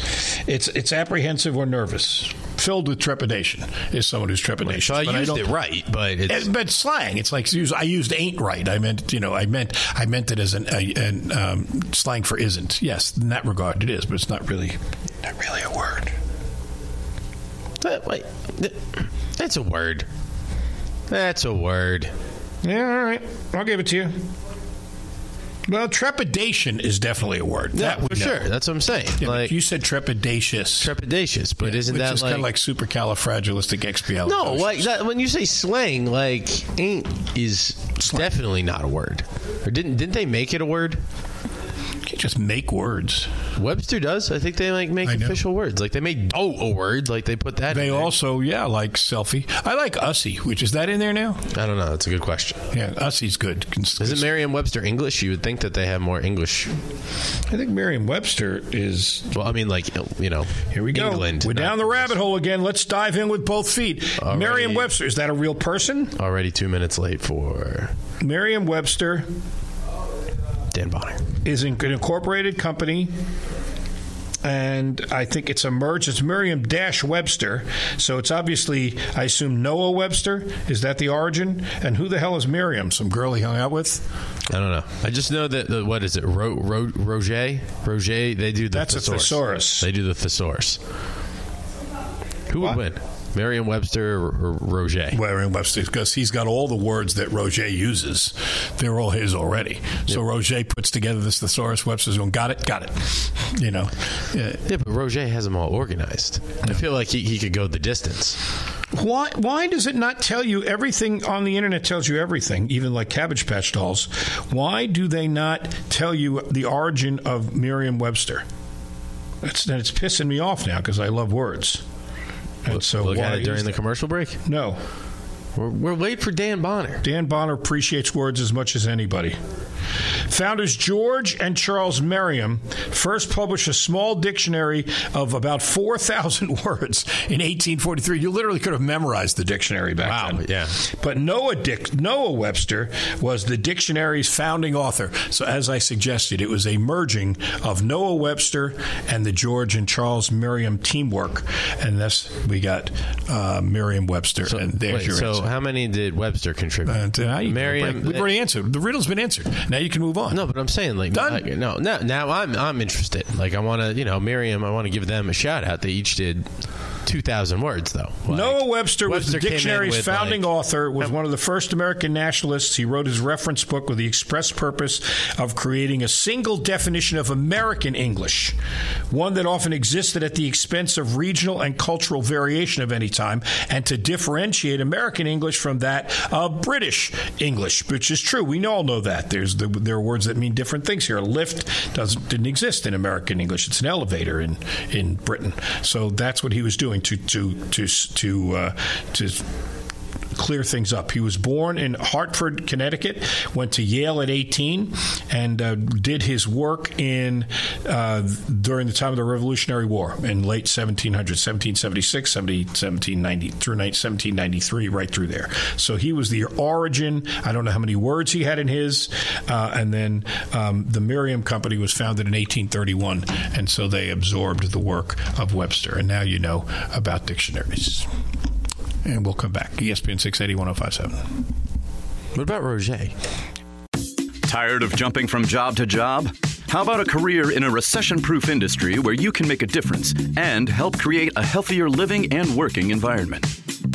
It's it's apprehensive or nervous, filled with trepidation. Is someone who's trepidatious. So I But used don't- it right, but it's. Eh, But slang, it's like I used ain't right. I meant you know I meant I meant it as an, a, an um, slang for isn't. Yes, in that regard it is, but it's not really not really a word. That- wait, th- that's a word. That's a word. Yeah, all right, I'll give it to you. Well, trepidation is definitely a word. Yeah, that for know. sure. That's what I'm saying. Yeah, like you said trepidatious. trepidatious, but isn't which that is like, kind of like supercalifragilisticexpialidocious? no? Like that when you say slang, like ain't is definitely not a word. Or didn't didn't they make it a word? Can't just make words. Webster does. I think they like make I know. official words. Like they made "oh" a word. Like they put that. They also, yeah, like selfie. I like ussy, which is that in there now? I don't know. That's a good question. Yeah, ussy's good. Isn't Merriam-Webster English? You would think that they have more English. I think Merriam-Webster is Well, I mean, like you know, Here we go. England, We're down the rabbit hole again. Let's dive in with both feet. Alrighty. Merriam-Webster is that a real person? Already two minutes late for Merriam-Webster Dan Bonner. is an incorporated company. And I think it's a merge. It's Merriam Dash Webster. So it's obviously, I assume, Noah Webster. Is that the origin? And who the hell is Miriam? Some girl he hung out with? I don't know. I just know that the, what is it? Ro, Ro, Roger, Roger. They do the That's a thesaurus. thesaurus. They do the thesaurus. Who What? would win? Merriam-Webster or, or Roger? Merriam-Webster, because he's got all the words that Roger uses. They're all his already. So Roger puts together this thesaurus. Webster's going, got it, got it. You know, Yeah. Yeah, but Roger has them all organized. I feel like he, he could go the distance. Why? Why does it not tell you everything on the internet? Tells you everything, even like Cabbage Patch dolls. Why do they not tell you the origin of Merriam-Webster? That's it's pissing me off now because I love words. And so Look why at it during the that? commercial break. no. We're, we're waiting for Dan Bonner. Dan Bonner appreciates words as much as anybody. Founders George and Charles Merriam first published a small dictionary of about 4,000 words in 1843. You literally could have memorized the dictionary back Wow, then. yeah. But Noah, Dick, Noah Webster was the dictionary's founding author. So, as I suggested, it was a merging of Noah Webster and the George and Charles Merriam teamwork. And thus we got uh, Merriam Webster. and there's Wait, your so. How many did Webster contribute? Uh, now you Merriam- We've already answered. The riddle's been answered. Now you can move on. No, but I'm saying like Done. like, no, no. Now I'm I'm interested. Like I want to, you know, Miriam. I want to give them a shout out. They each did two thousand words though. Like, Noah Webster, was the Webster dictionary's founding like- author, was one of the first American nationalists. He wrote his reference book with the express purpose of creating a single definition of American English, one that often existed at the expense of regional and cultural variation of any time, and to differentiate American English from that of British English, which is true. We all know that. There's the, there are words that mean different things here. A lift doesn't didn't exist in American English. It's an elevator in in Britain. So that's what he was doing to to to to uh, to clear things up. He was born in Hartford, Connecticut, went to Yale at 18, and uh, did his work in uh, during the time of the Revolutionary War in late 1700s, 1776, 70, 1790 through 1793, right through there. So he was the origin. I don't know how many words he had in his, uh, and then um, the Merriam Company was founded in 1831, and so they absorbed the work of Webster. And now you know about dictionaries. And we'll come back. ESPN 680 1057. What about Roger? Tired of jumping from job to job? How about a career in a recession proof industry where you can make a difference and help create a healthier living and working environment?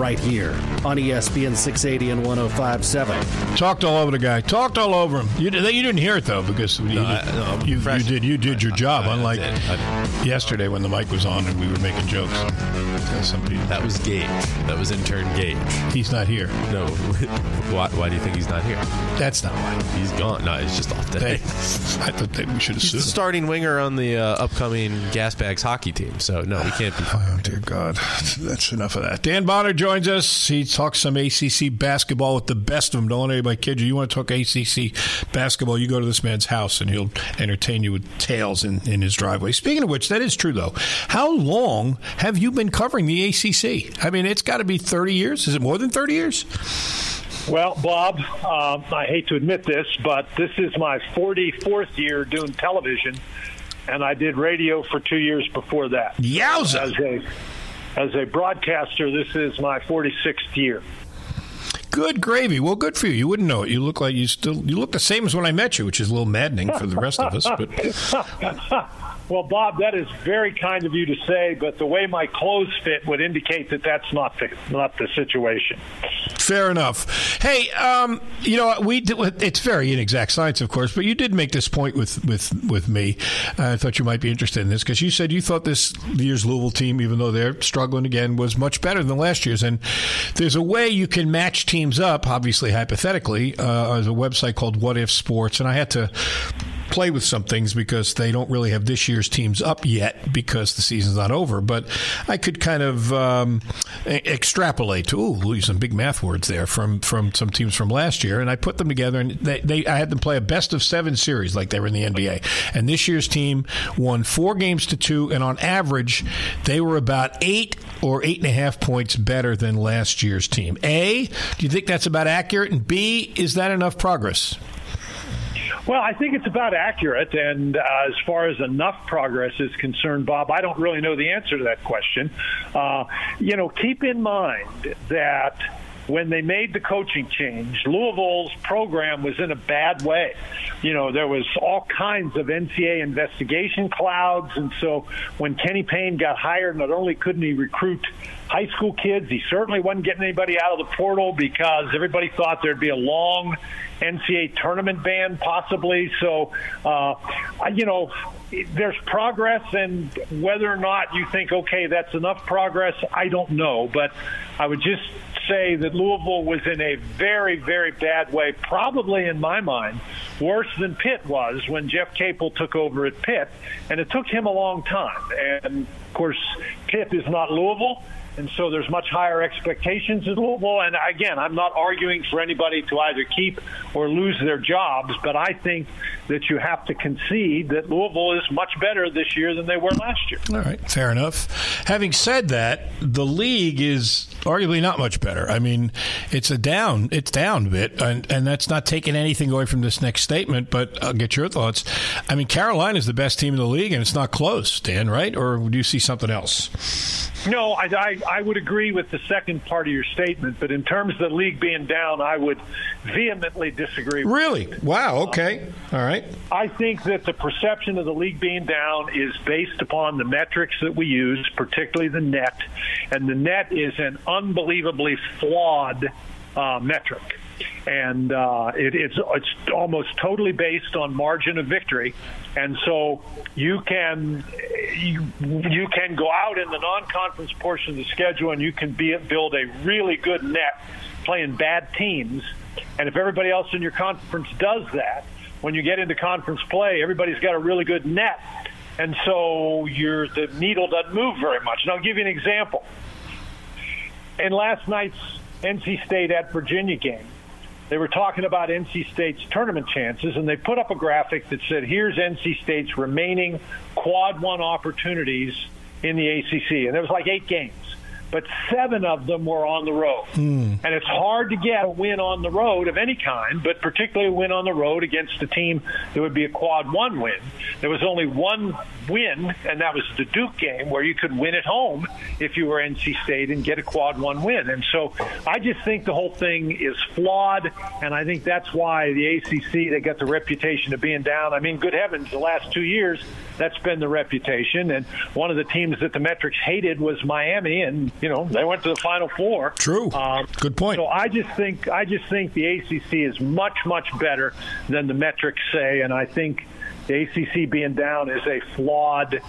Right here on ESPN 680 and 1057. Talked all over the guy. Talked all over him. You, did- you didn't hear it though because you, I- no, I'm you, you did you did your job. I- I unlike did. I- yesterday when the mic was on and we were making jokes. Somebody, That was Gage. That was intern Gage. he's not here. No, why, why do you think he's not here? That's not why. He's gone. No, he's just off They, today. I thought that we should He's the starting winger on the uh, upcoming Gasbags hockey team. So no, he can't be. Oh dear God, that's enough of that. Dan Bonner joins us. He talks some ACC basketball with the best of them. Don't let anybody kid you. You want to talk ACC basketball? You go to this man's house and he'll entertain you with tales in, in his driveway. Speaking of which, that is true though. How long have you been covering the ACC? I mean, it's got to be thirty years. Is it more than thirty years? Well, Bob, um, I hate to admit this, but this is my 44th year doing television, and I did radio for two years before that. As Yowza! a as a broadcaster, this is my 46th year. Good gravy. Well, good for you. You wouldn't know it. You look like you still. You look the same as when I met you, which is a little maddening for the rest of us. But Well, Bob, that is very kind of you to say, but the way my clothes fit would indicate that that's not the not the situation. Fair enough. Hey, um, you know, we it's very inexact science, of course, but you did make this point with with with me. I thought you might be interested in this because you said you thought this year's Louisville team, even though they're struggling again, was much better than last year's. And there's a way you can match teams up, obviously hypothetically. Uh, there's a website called What If Sports, and I had to play with some things because they don't really have this year's teams up yet because the season's not over. But I could kind of um, extrapolate to ooh, use some big math words there from from some teams from last year, and I put them together and they, they I had them play a best of seven series like they were in the NBA. And this year's team won four games to two, and on average, they were about eight or eight and a half points better than last year's team. A, do you think that's about accurate? And B, is that enough progress? Well, I think it's about accurate. And uh, as far as enough progress is concerned, Bob, I don't really know the answer to that question. Uh, you know, keep in mind that when they made the coaching change, Louisville's program was in a bad way. You know, there was all kinds of NCAA investigation clouds. And so when Kenny Payne got hired, not only couldn't he recruit high school kids, he certainly wasn't getting anybody out of the portal because everybody thought there'd be a long NCAA tournament ban, possibly. So, uh, you know, there's progress, and whether or not you think, okay, that's enough progress, I don't know. But I would just say that Louisville was in a very, very bad way, probably in my mind, worse than Pitt was when Jeff Capel took over at Pitt. And it took him a long time. And of course, Pitt is not Louisville. And so there's much higher expectations at Louisville. And again, I'm not arguing for anybody to either keep or lose their jobs, but I think that you have to concede that Louisville is much better this year than they were last year. All right, fair enough. Having said that, the league is arguably not much better. I mean, it's a down, it's down a bit, and, and that's not taking anything away from this next statement. But I'll get your thoughts. I mean, Carolina is the best team in the league, and it's not close, Dan. Right? Or do you see something else? No, I, I, I would agree with the second part of your statement, but in terms of the league being down, I would vehemently disagree. with Really? Wow. Okay. All right. I think that the perception of the league being down is based upon the metrics that we use, particularly the net. And the net is an unbelievably flawed uh, metric. And uh, it, it's, it's almost totally based on margin of victory. And so you can you, you can go out in the non-conference portion of the schedule and you can be, build a really good net playing bad teams. And if everybody else in your conference does that, when you get into conference play, everybody's got a really good net, and so your the needle doesn't move very much. And I'll give you an example. In last night's NC State at Virginia game, they were talking about NC State's tournament chances, and they put up a graphic that said, "Here's NC State's remaining quad one opportunities in the ACC," and there was like eight games but seven of them were on the road. Hmm. And it's hard to get a win on the road of any kind, but particularly a win on the road against a team that would be a quad one win. There was only one win, and that was the Duke game where you could win at home if you were NC State and get a quad one win. And so I just think the whole thing is flawed, and I think that's why the ACC, they got the reputation of being down. I mean, good heavens, the last two years, that's been the reputation. And one of the teams that the metrics hated was Miami, and you know they went to the Final Four. True. Um, Good point. So I just think I just think the ACC is much much better than the metrics say, and I think the ACC being down is a flawed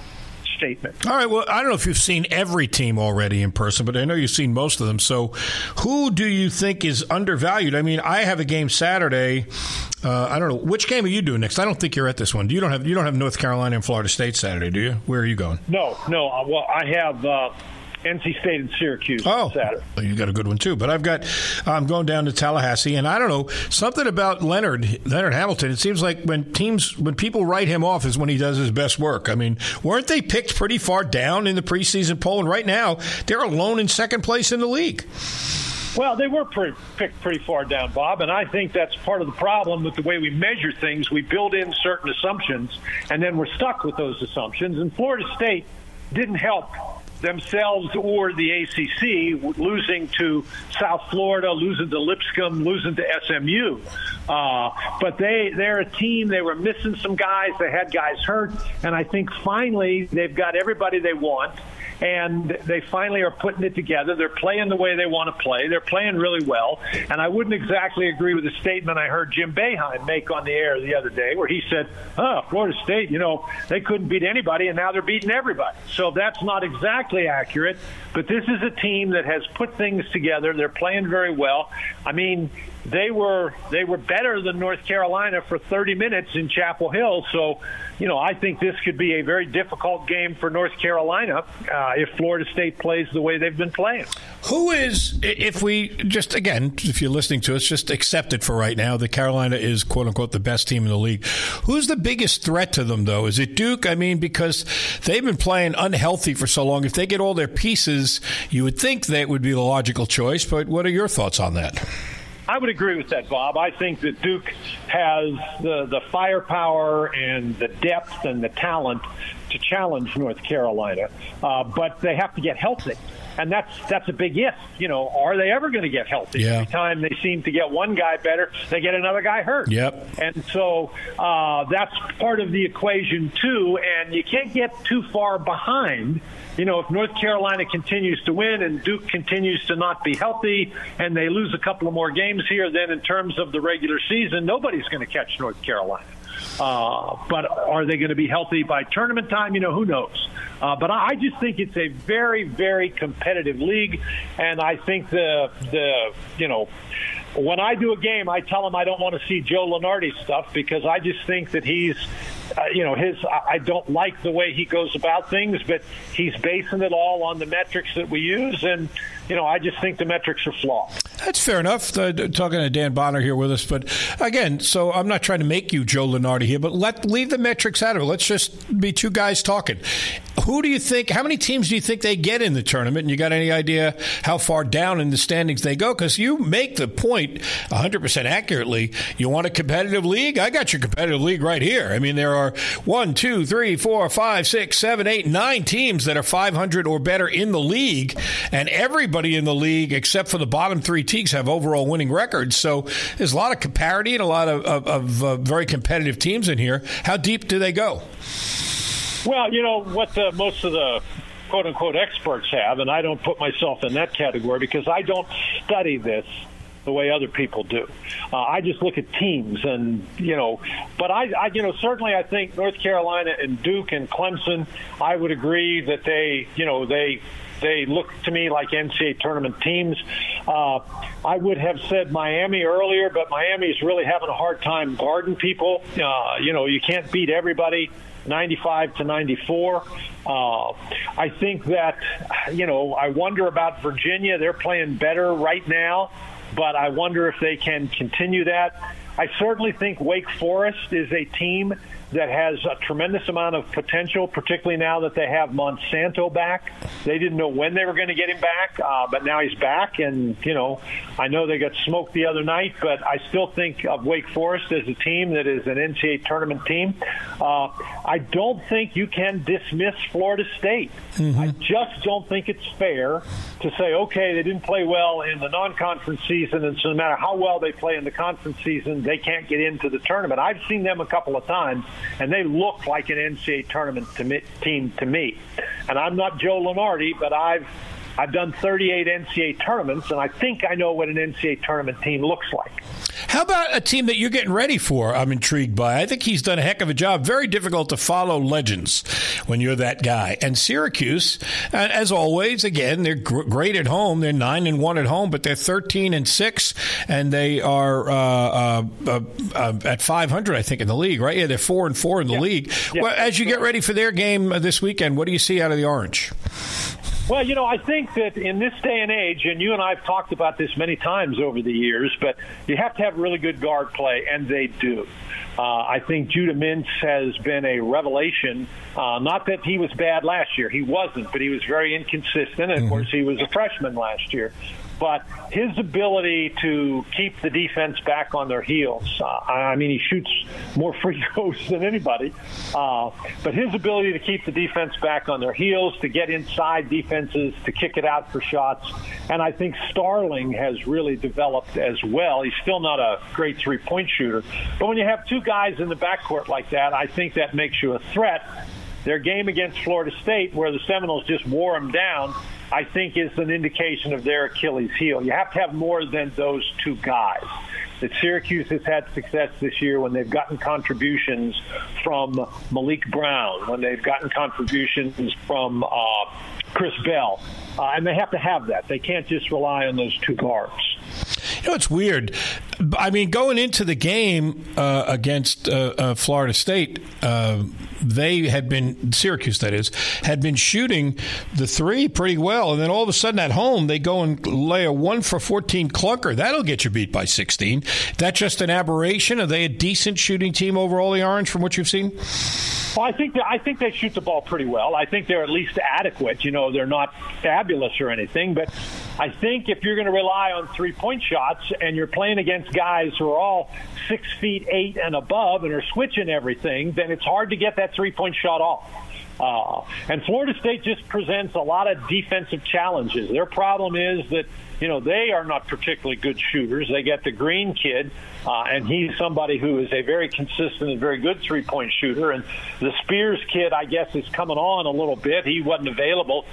statement. All right. Well, I don't know if you've seen every team already in person, but I know you've seen most of them. So, who do you think is undervalued? I mean, I have a game Saturday. Uh, I don't know which game are you doing next. I don't think you're at this one. You don't have you don't have North Carolina and Florida State Saturday, do you? Where are you going? No, no. uh, Well, I have uh, NC State and Syracuse Oh, Saturday. you got a good one too. But I've got I'm going down to Tallahassee, and I don't know something about Leonard Leonard Hamilton. It seems like when teams when people write him off is when he does his best work. I mean, weren't they picked pretty far down in the preseason poll? And right now they're alone in second place in the league. Well, they were pretty, picked pretty far down, Bob, and I think that's part of the problem with the way we measure things. We build in certain assumptions, and then we're stuck with those assumptions. And Florida State didn't help themselves or the ACC losing to South Florida, losing to Lipscomb, losing to SMU. Uh, but they they're a team. They were missing some guys. They had guys hurt, and I think finally they've got everybody they want and they finally are putting it together. They're playing the way they want to play. They're playing really well. And I wouldn't exactly agree with the statement I heard Jim Boeheim make on the air the other day, where he said, "Oh, Florida State, you know, they couldn't beat anybody, and now they're beating everybody." So that's not exactly accurate. But this is a team that has put things together. They're playing very well. I mean, they were they were better than North Carolina for 30 minutes in Chapel Hill. So, you know, I think this could be a very difficult game for North Carolina uh, if Florida State plays the way they've been playing. Who is, if we just, again, if you're listening to us, just accept it for right now that Carolina is, quote unquote, the best team in the league. Who's the biggest threat to them, though? Is it Duke? I mean, because they've been playing unhealthy for so long. If they get all their pieces, you would think that would be the logical choice. But what are your thoughts on that? I would agree with that, Bob. I think that Duke has the, the firepower and the depth and the talent to challenge North Carolina, uh, but they have to get healthy. And that's that's a big if. You know, are they ever going to get healthy? Yeah. Every time they seem to get one guy better, they get another guy hurt. Yep. And so uh, that's part of the equation too. And you can't get too far behind. You know, if North Carolina continues to win and Duke continues to not be healthy, and they lose a couple of more games here, then in terms of the regular season, nobody's going to catch North Carolina. Uh, but are they going to be healthy by tournament time? You know, who knows? Uh, but I just think it's a very, very competitive league, and I think the the you know when I do a game, I tell them I don't want to see Joe Lunardi stuff because I just think that he's, uh, you know, his. I don't like the way he goes about things, but he's basing it all on the metrics that we use, and you know, I just think the metrics are flawed. That's fair enough. Uh, talking to Dan Bonner here with us, but again, so I'm not trying to make you Joe Lunardi here, but let leave the metrics out of it. Let's just be two guys talking. Who do you think? How many teams do you think they get in the tournament? And you got any idea how far down in the standings they go? Because you make the point 100 percent accurately. You want a competitive league? I got your competitive league right here. I mean, there are one, two, three, four, five, six, seven, eight, nine teams that are 500 or better in the league, and everybody in the league except for the bottom three teams have overall winning records. So there's a lot of parity and a lot of, of, of uh, very competitive teams in here. How deep do they go? Well, you know what the most of the quote unquote experts have, and I don't put myself in that category because I don't study this the way other people do. Uh, I just look at teams, and you know, but I, I, you know, certainly I think North Carolina and Duke and Clemson. I would agree that they, you know, they they look to me like NCAA tournament teams. Uh, I would have said Miami earlier, but Miami is really having a hard time guarding people. Uh, you know, you can't beat everybody. 95 to 94. Uh, I think that, you know, I wonder about Virginia. They're playing better right now. but I wonder if they can continue that. I certainly think Wake Forest is a team that has a tremendous amount of potential, particularly now that they have Monsanto back. They didn't know when they were going to get him back, uh, but now he's back. And, you know, I know they got smoked the other night, but I still think of Wake Forest as a team that is an NCAA tournament team. Uh, I don't think you can dismiss Florida State. Mm-hmm. I just don't think it's fair to say, okay, they didn't play well in the non conference season, and so no matter how well they play in the conference season, they can't get into the tournament. I've seen them a couple of times and they look like an NCAA tournament to me, team to me. And I'm not Joe Lunardi, but I've I've done 38 NCAA tournaments, and I think I know what an NCAA tournament team looks like. How about a team that you're getting ready for? I'm intrigued by. I think he's done a heck of a job. Very difficult to follow legends when you're that guy. And Syracuse, as always, again, they're great at home. They're nine and one at home, but they're 13 and six, and they are uh, uh, uh, uh at 500, I think, in the league. Right? Yeah, they're four and four in the yeah. league. Yeah. Well, as you get ready for their game this weekend, what do you see out of the Orange? Well, you know, I think that in this day and age, and you and I have talked about this many times over the years, but you have to have really good guard play, and they do. Uh, I think Judah Mintz has been a revelation. Uh, not that he was bad last year; he wasn't, but he was very inconsistent. And of mm-hmm. course, he was a freshman last year but his ability to keep the defense back on their heels. Uh, I mean, he shoots more free throws than anybody, uh, but his ability to keep the defense back on their heels, to get inside defenses, to kick it out for shots, and I think Starling has really developed as well. He's still not a great three-point shooter, but when you have two guys in the backcourt like that, I think that makes you a threat. Their game against Florida State, where the Seminoles just wore them down, I think is an indication of their Achilles heel. You have to have more than those two guys. That Syracuse has had success this year when they've gotten contributions from Maliq Brown, when they've gotten contributions from uh, Chris Bell, uh, and they have to have that. They can't just rely on those two guards. You know, it's weird. I mean, going into the game uh, against uh, uh, Florida State, uh, they had been Syracuse, that is, had been shooting the three pretty well, and then all of a sudden at home they go and lay a one for fourteen clunker. That'll get you beat by sixteen. That's just an aberration? Are they a decent shooting team overall? The Orange, from what you've seen. Well, I think I think they shoot the ball pretty well. I think they're at least adequate. You know, they're not fabulous or anything, but I think if you're going to rely on three point shots and you're playing against guys who are all six feet eight and above and are switching everything, then it's hard to get that three point shot off. Uh, and Florida State just presents a lot of defensive challenges. Their problem is that you know they are not particularly good shooters. They get the Green kid, uh, and he's somebody who is a very consistent and very good three point shooter. And the Spears kid, I guess, is coming on a little bit. He wasn't available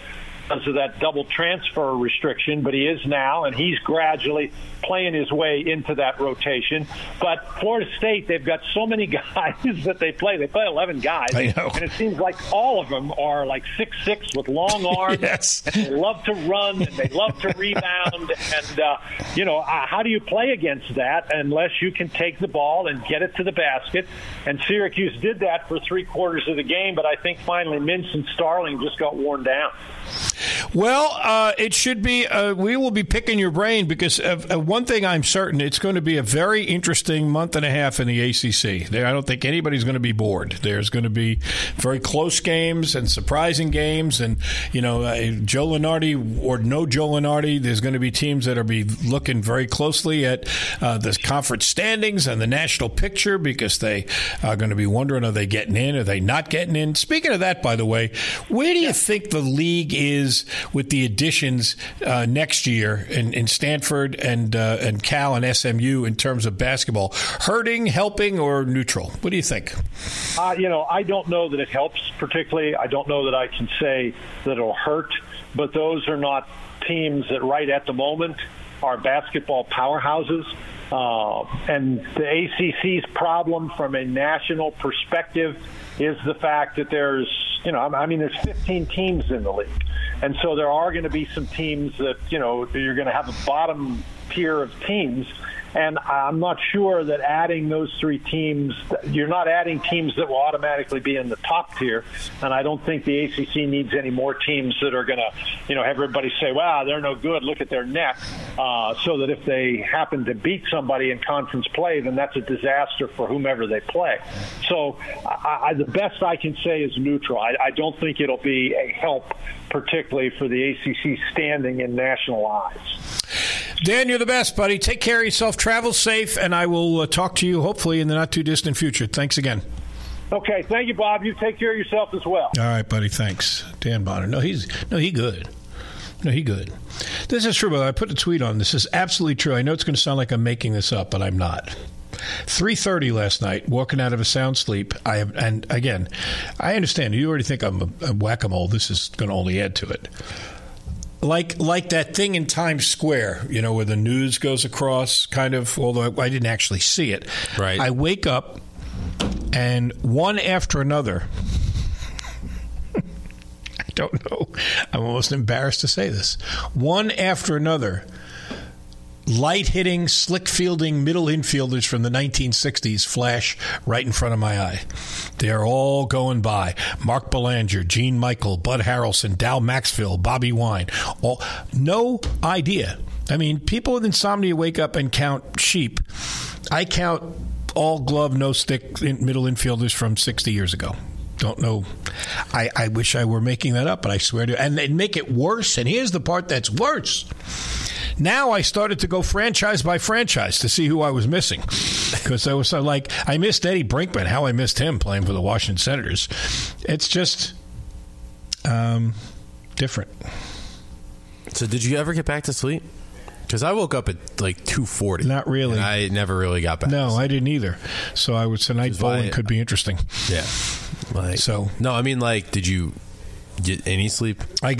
because of that double transfer restriction, but he is now, and he's gradually playing his way into that rotation. But Florida State, they've got so many guys that they play. They play 11 guys, and it seems like all of them are like six six with long arms. yes. And they love to run and they love to rebound. And uh, you know, uh, how do you play against that unless you can take the ball and get it to the basket? And Syracuse did that for three quarters of the game, but I think finally Mintz and Starling just got worn down. Well, uh, it should be. Uh, we will be picking your brain because of, uh, one thing I'm certain it's going to be a very interesting month and a half in the ACC. There, I don't think anybody's going to be bored. There's going to be very close games and surprising games, and you know, uh, Joe Lunardi or no Joe Lunardi. There's going to be teams that are be looking very closely at uh, the conference standings and the national picture because they are going to be wondering: Are they getting in? Are they not getting in? Speaking of that, by the way, where do you think the league is? With the additions uh, next year in, in Stanford and uh, and Cal and SMU in terms of basketball? Hurting, helping, or neutral? What do you think? Uh, you know, I don't know that it helps particularly. I don't know that I can say that it'll hurt, but those are not teams that right at the moment are basketball powerhouses. Uh, and the ACC's problem from a national perspective is the fact that there's, you know, I mean, there's 15 teams in the league. And so there are going to be some teams that, you know, you're going to have a bottom tier of teams. And I'm not sure that adding those three teams, you're not adding teams that will automatically be in the top tier, and I don't think the ACC needs any more teams that are going to, you know, have everybody say, "Wow, they're no good. Look at their net," uh, so that if they happen to beat somebody in conference play, then that's a disaster for whomever they play. So, I, I, the best I can say is neutral. I, I don't think it'll be a help, particularly for the ACC standing in national eyes. Dan, you're the best, buddy. Take care of yourself. Travel safe, and I will uh, talk to you hopefully in the not too distant future. Thanks again. Okay, thank you, Bob. You take care of yourself as well. All right, buddy. Thanks, Dan Bonner. No, he's no, he good. No, he good. This is true, but I put a tweet on. This is absolutely true. I know it's going to sound like I'm making this up, but I'm not. 3:30 last night, walking out of a sound sleep. I have, and again, I understand. You already think I'm a, a whack-a-mole. This is going to only add to it like like that thing in Times Square, you know, where the news goes across, kind of. Although I didn't actually see it. Right. I wake up, and one after another. I don't know. I'm almost embarrassed to say this. One after another light hitting, slick fielding middle infielders from the 1960s flash right in front of my eye. They're all going by. Mark Belanger, Gene Michael, Bud Harrelson, Dal Maxvill, Bobby Wine. All no idea. I mean, people with insomnia wake up and count sheep. I count all glove, no stick middle infielders from 60 years ago don't know. I, I wish I were making that up, but I swear to. And they make it worse. And here's the part that's worse. Now I started to go franchise by franchise to see who I was missing because I was like, I missed Eddie Brinkman. How I missed him playing for the Washington Senators. It's just um, different. So, did you ever get back to sleep? Because I woke up at like two forty. Not really. I never really got back. No, I didn't either. So I would tonight bowling could be interesting. Yeah. Like, so no, I mean, like, did you get any sleep? I,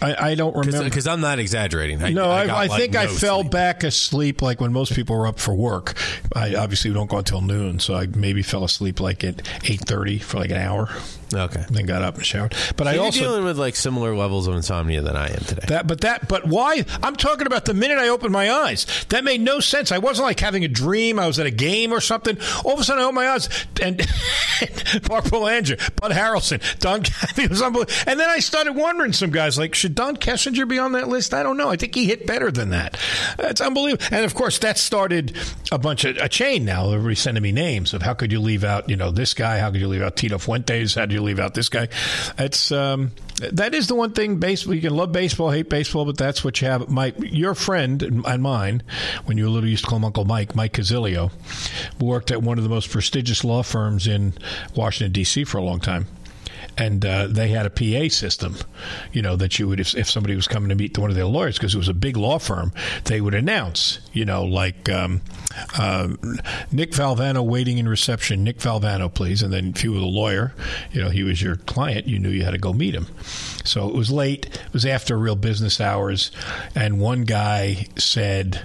I, I don't remember because I'm not exaggerating. I, no, I, I, I think like I fell sleep. back asleep like when most people were up for work. I obviously don't go until noon, so I maybe fell asleep like at eight thirty for like an hour. Okay, then got up and showered. But so I you're also dealing with like similar levels of insomnia than I am today. That, but that, but why? I'm talking about the minute I opened my eyes. That made no sense. I wasn't like having a dream. I was at a game or something. All of a sudden, I opened my eyes and Mark Belanger, Bud Harrelson, Don Cathy was unbelievable. And then I started wondering, some guys like, should Don Kessinger be on that list? I don't know. I think he hit better than that. It's unbelievable. And of course, that started a bunch of a chain. Now everybody's sending me names of how could you leave out, you know, this guy? How could you leave out Tito Fuentes? How do you leave out this guy? It's um, that is the one thing. Baseball, you can love baseball, hate baseball, but that's what you have. My your friend and mine, when you were little, used to call him Uncle Mike, Mike Casilio, worked at one of the most prestigious law firms in Washington D.C. for a long time and uh, they had a PA system, you know, that you would, if, if somebody was coming to meet one of their lawyers, because it was a big law firm, they would announce, you know, like um, uh, Nick Valvano waiting in reception, Nick Valvano, please. And then if you were the lawyer, you know, he was your client, you knew you had to go meet him. So it was late, it was after real business hours, and one guy said,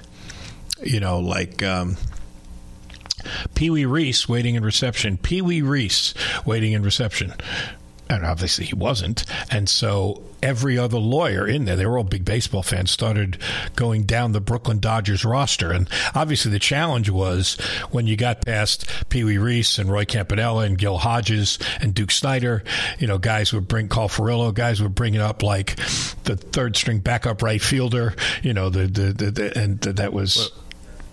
you know, like, um, Pee Wee Reese waiting in reception. Pee Wee Reese waiting in reception. And obviously he wasn't. And so every other lawyer in there, they were all big baseball fans, started going down the Brooklyn Dodgers roster. And obviously the challenge was when you got past Pee Wee Reese and Roy Campanella and Gil Hodges and Duke Snider, you know, guys would bring Carl Furillo, guys would bring it up like the third string backup right fielder, you know, the, the, the, the and that was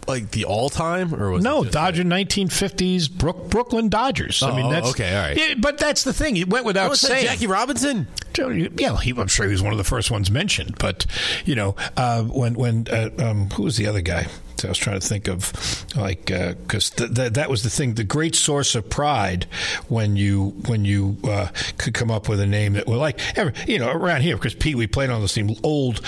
like the all time or was no Dodger nineteen fifties Brook, Brooklyn Dodgers. Oh, I mean oh, that's okay, all right. Yeah, but that's the thing. It went without oh, saying. Jackie Robinson. Yeah, he, I'm sure he was one of the first ones mentioned. But you know, uh, when when uh, um, who was the other guy? I was trying to think of like because uh, th- th- that was the thing, the great source of pride when you when you uh, could come up with a name that were like you know around here because Pete we played on this team old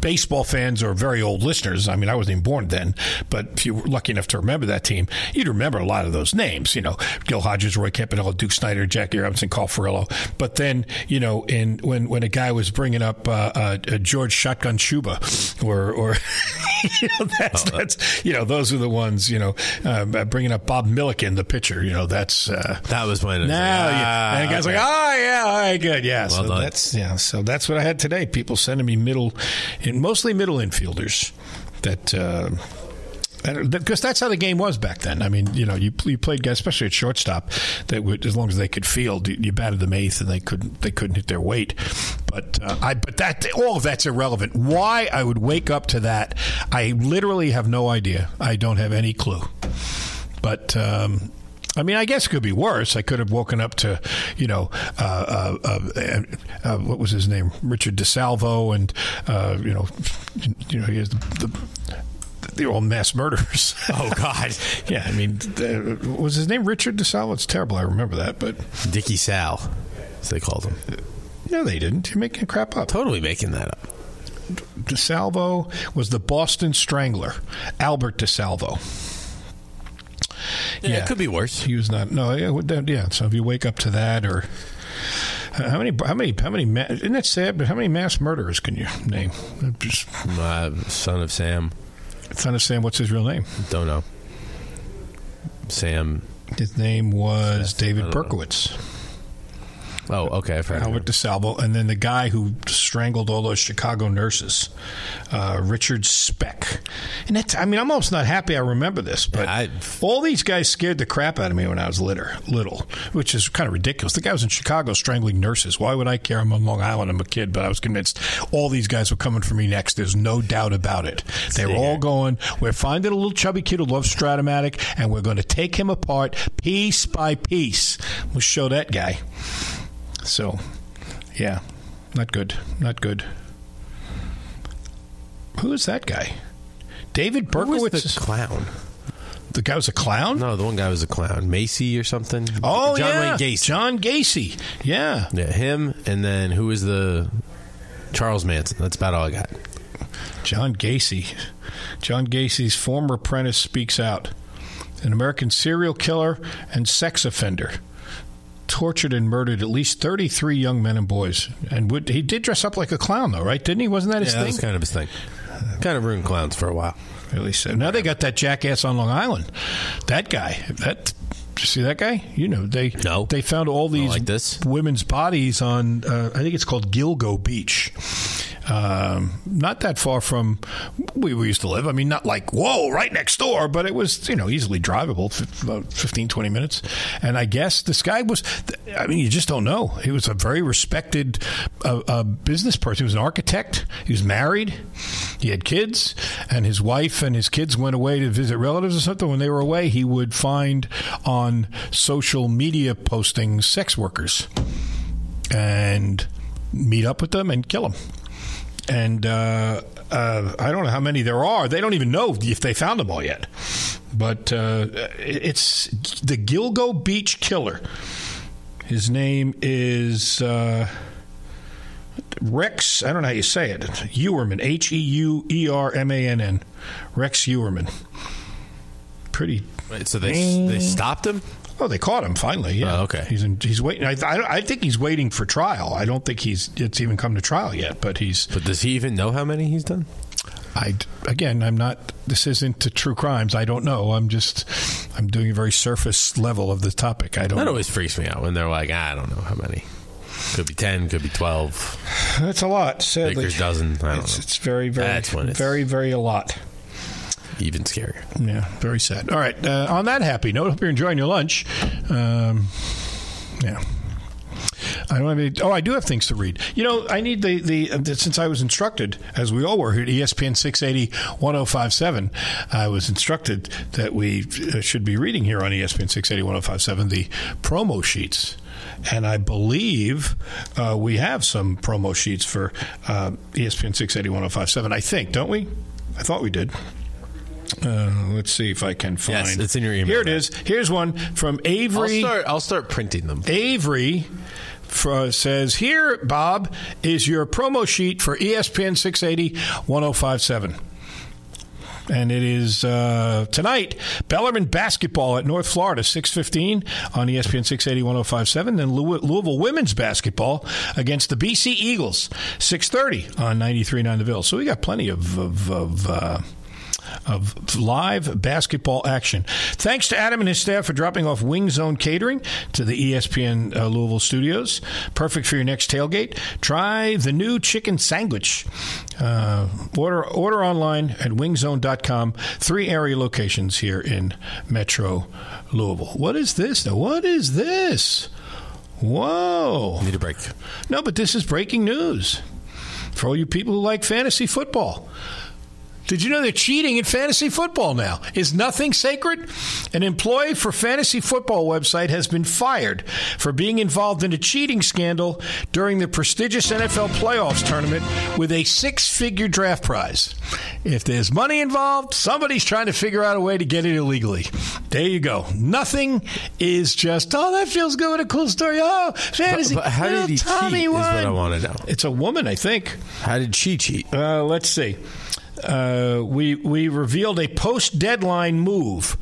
baseball fans or very old listeners. I mean, I wasn't even born then, but if you were lucky enough to remember that team, you'd remember a lot of those names. You know, Gil Hodges, Roy Campanella, Duke Snider, Jackie Robinson, Carl Furillo. But then you know, in when when a guy was bringing up uh, uh, George Shotgun Shuba or or you know that's Oh, that's you know, those are the ones, you know, uh, bringing up Bob Milliken, the pitcher, you know, that's. Uh, that was when it was now, like, yeah. ah, And the guy's okay. like, oh, yeah, all right, good. Yeah. Well so done. that's, yeah. So that's what I had today. People sending me middle, mostly middle infielders that. Uh, because that's how the game was back then. I mean, you know, you you played guys, especially at shortstop, that would as long as they could field, you, you batted them eighth, and they couldn't they couldn't hit their weight. But uh, I but that all of that's irrelevant. Why I would wake up to that, I literally have no idea. I don't have any clue. But um, I mean, I guess it could be worse. I could have woken up to, you know, uh, uh, uh, uh what was his name, Richard DeSalvo, and uh, you know, you know, he has the they're all mass murderers. Oh God! yeah, I mean, was his name Richard DeSalvo? It's terrible. I remember that, but Dickie Sal, as they called him. No, they didn't. You're making crap up. Totally making that up. DeSalvo was the Boston Strangler, Albert DeSalvo. Yeah, it could be worse. He was not. No, yeah, yeah. So if you wake up to that, or uh, how many, how many, how many? Ma- isn't that sad? But how many mass murderers can you name? Just uh, son of Sam. Son of Sam. What's his real name? Don't know. Sam. His name was David Berkowitz. Know. Oh, okay. I've heard Albert DeSalvo, and then the guy who strangled all those Chicago nurses, uh, Richard Speck. And that's, I mean, I'm almost not happy I remember this, but yeah, all these guys scared the crap out of me when I was litter, little, which is kind of ridiculous. The guy was in Chicago strangling nurses. Why would I care? I'm on Long Island. I'm a kid, but I was convinced all these guys were coming for me next. There's no doubt about it. They were all going, we're finding a little chubby kid who loves Strat-O-Matic, and we're going to take him apart piece by piece. We'll show that guy. So, yeah, not good. Not good. Who is that guy? David Berkowitz. the clown? The guy was a clown? No, the one guy was a clown. Macy or something? Oh, John yeah. Wayne Gacy. John Gacy. Yeah. Yeah, him. And then who was the Charles Manson? That's about all I got. John Gacy. John Gacy's former apprentice speaks out. An American serial killer and sex offender tortured and murdered at least 33 young men and boys. And would, he did dress up like a clown, though, right? Didn't he? Wasn't that his yeah, thing? That was kind of his thing. Kind of ruined clowns for a while. Really so. Uh, now they got that jackass on Long Island. That guy. That see that guy? You know they no. they found all these like this. women's bodies on uh, I think it's called Gilgo Beach um, not that far from where we used to live. I mean, not like, whoa, right next door, but it was, you know, easily drivable, about 15, 20 minutes. And I guess this guy was, I mean, you just don't know. He was a very respected uh, uh, business person. He was an architect. He was married. He had kids. And his wife and his kids went away to visit relatives or something. When they were away, he would find on social media posting sex workers and meet up with them and kill them and uh, uh, I don't know how many there are. They don't even know if they found them all yet. But uh, it's the Gilgo Beach Killer. His name is uh, Rex. I don't know how you say it. Heuermann. H e u e r m a n n. Rex Heuermann. Pretty. Wait, so they they stopped him. Oh, they caught him finally. Yeah. Oh, okay. He's in, he's waiting. I, I, I, think he's waiting for trial. I don't think he's it's even come to trial yet. But he's. But does he even know how many he's done? I again, I'm not. This isn't to true crimes. I don't know. I'm just. I'm doing a very surface level of the topic. I don't. That always freaks me out when they're like, I don't know how many. Could be ten. Could be twelve. That's a lot. Sadly, Baker's dozen. I don't it's, know. It's very, very, That's when it's very, very a lot even scarier. Yeah, very sad. All right. Uh, on that happy note, hope you're enjoying your lunch. Um, yeah. I don't have any, oh, I do have things to read. You know, I need the, the, uh, since I was instructed, as we all were here at ESPN 680 1057, I was instructed that we uh, should be reading here on ESPN 680 1057 the promo sheets. And I believe uh, we have some promo sheets for uh, ESPN 680 1057. I think, don't we? I thought we did. Uh, let's see if I can find. Yes, it's in your email. Here it is. Here's one from Avery. I'll start. I'll start printing them. Avery for, says, "Here, Bob, is your promo sheet for ESPN 680 1057." and it is uh, tonight Bellarmine basketball at North Florida, six fifteen on ESPN six eighty one zero oh five seven. Then Louisville women's basketball against the BC Eagles, six thirty on 93.9 The Ville. So we got plenty of, of, of uh, of live basketball action. Thanks to Adam and his staff for dropping off Wing Zone Catering to the ESPN uh, Louisville studios. Perfect for your next tailgate. Try the new chicken sandwich. Uh, order order online at wingzone.com. Three area locations here in Metro Louisville. What is this? Now, what is this? Whoa. Need a break. No, but this is breaking news for all you people who like fantasy football. Did you know they're cheating in fantasy football now? Is nothing sacred? An employee for fantasy football website has been fired for being involved in a cheating scandal during the prestigious NFL playoffs tournament with a six-figure draft prize. If there's money involved, somebody's trying to figure out a way to get it illegally. There you go. Nothing is just oh that feels good. What a cool story. Oh, fantasy. But, but how did he Tommy cheat? Is what. I want to know. It's a woman, I think. How did she cheat? Uh, let's see. Uh, we we revealed a post deadline move,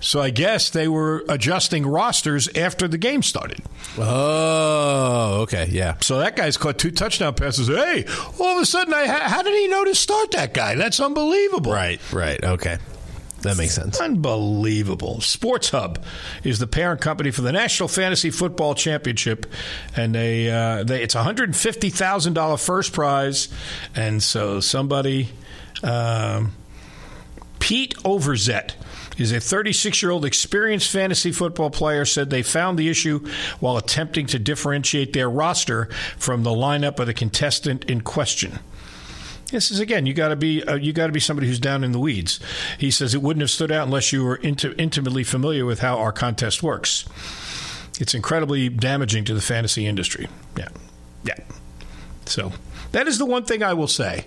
so I guess they were adjusting rosters after the game started. Oh, okay, yeah. So that guy's caught two touchdown passes. Hey, all of a sudden, I how did he know to start that guy? That's unbelievable. Right, right. Okay, that makes sense. Unbelievable. Sports Hub is the parent company for the National Fantasy Football Championship, and they, uh, they it's a hundred and fifty thousand dollar first prize, and so somebody, um, Pete Overzet. Is a 36 year old experienced fantasy football player said they found the issue while attempting to differentiate their roster from the lineup of the contestant in question. This is again, you got to be uh, you got to be somebody who's down in the weeds. He says it wouldn't have stood out unless you were inti- intimately familiar with how our contest works. It's incredibly damaging to the fantasy industry. Yeah, yeah. So that is the one thing I will say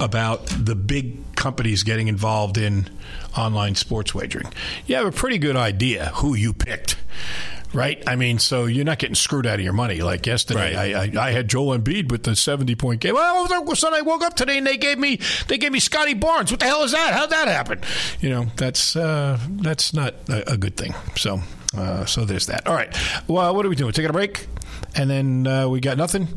about the big companies getting involved in online sports wagering. You have a pretty good idea who you picked. Right, I mean, so you're not getting screwed out of your money. Like yesterday, Right. I, I, I had Joel Embiid with the 70 point game. Well, all of a sudden I woke up today and they gave me they gave me Scottie Barnes. What the hell is that? How'd that happen? You know, that's uh, that's not a, a good thing. So uh, so there's that. All right. Well, what are we doing? Taking a break, and then uh, we got nothing.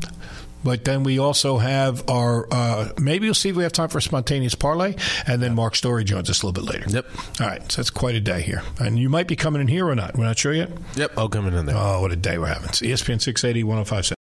But then we also have our uh, maybe we'll see if we have time for a spontaneous parlay, and then Mark Story joins us a little bit later. Yep. All right, so that's quite a day here, and you might be coming in here or not. We're not sure yet. Yep, I'll come in there. Oh, what a day we're having! It's ESPN 680, 1057.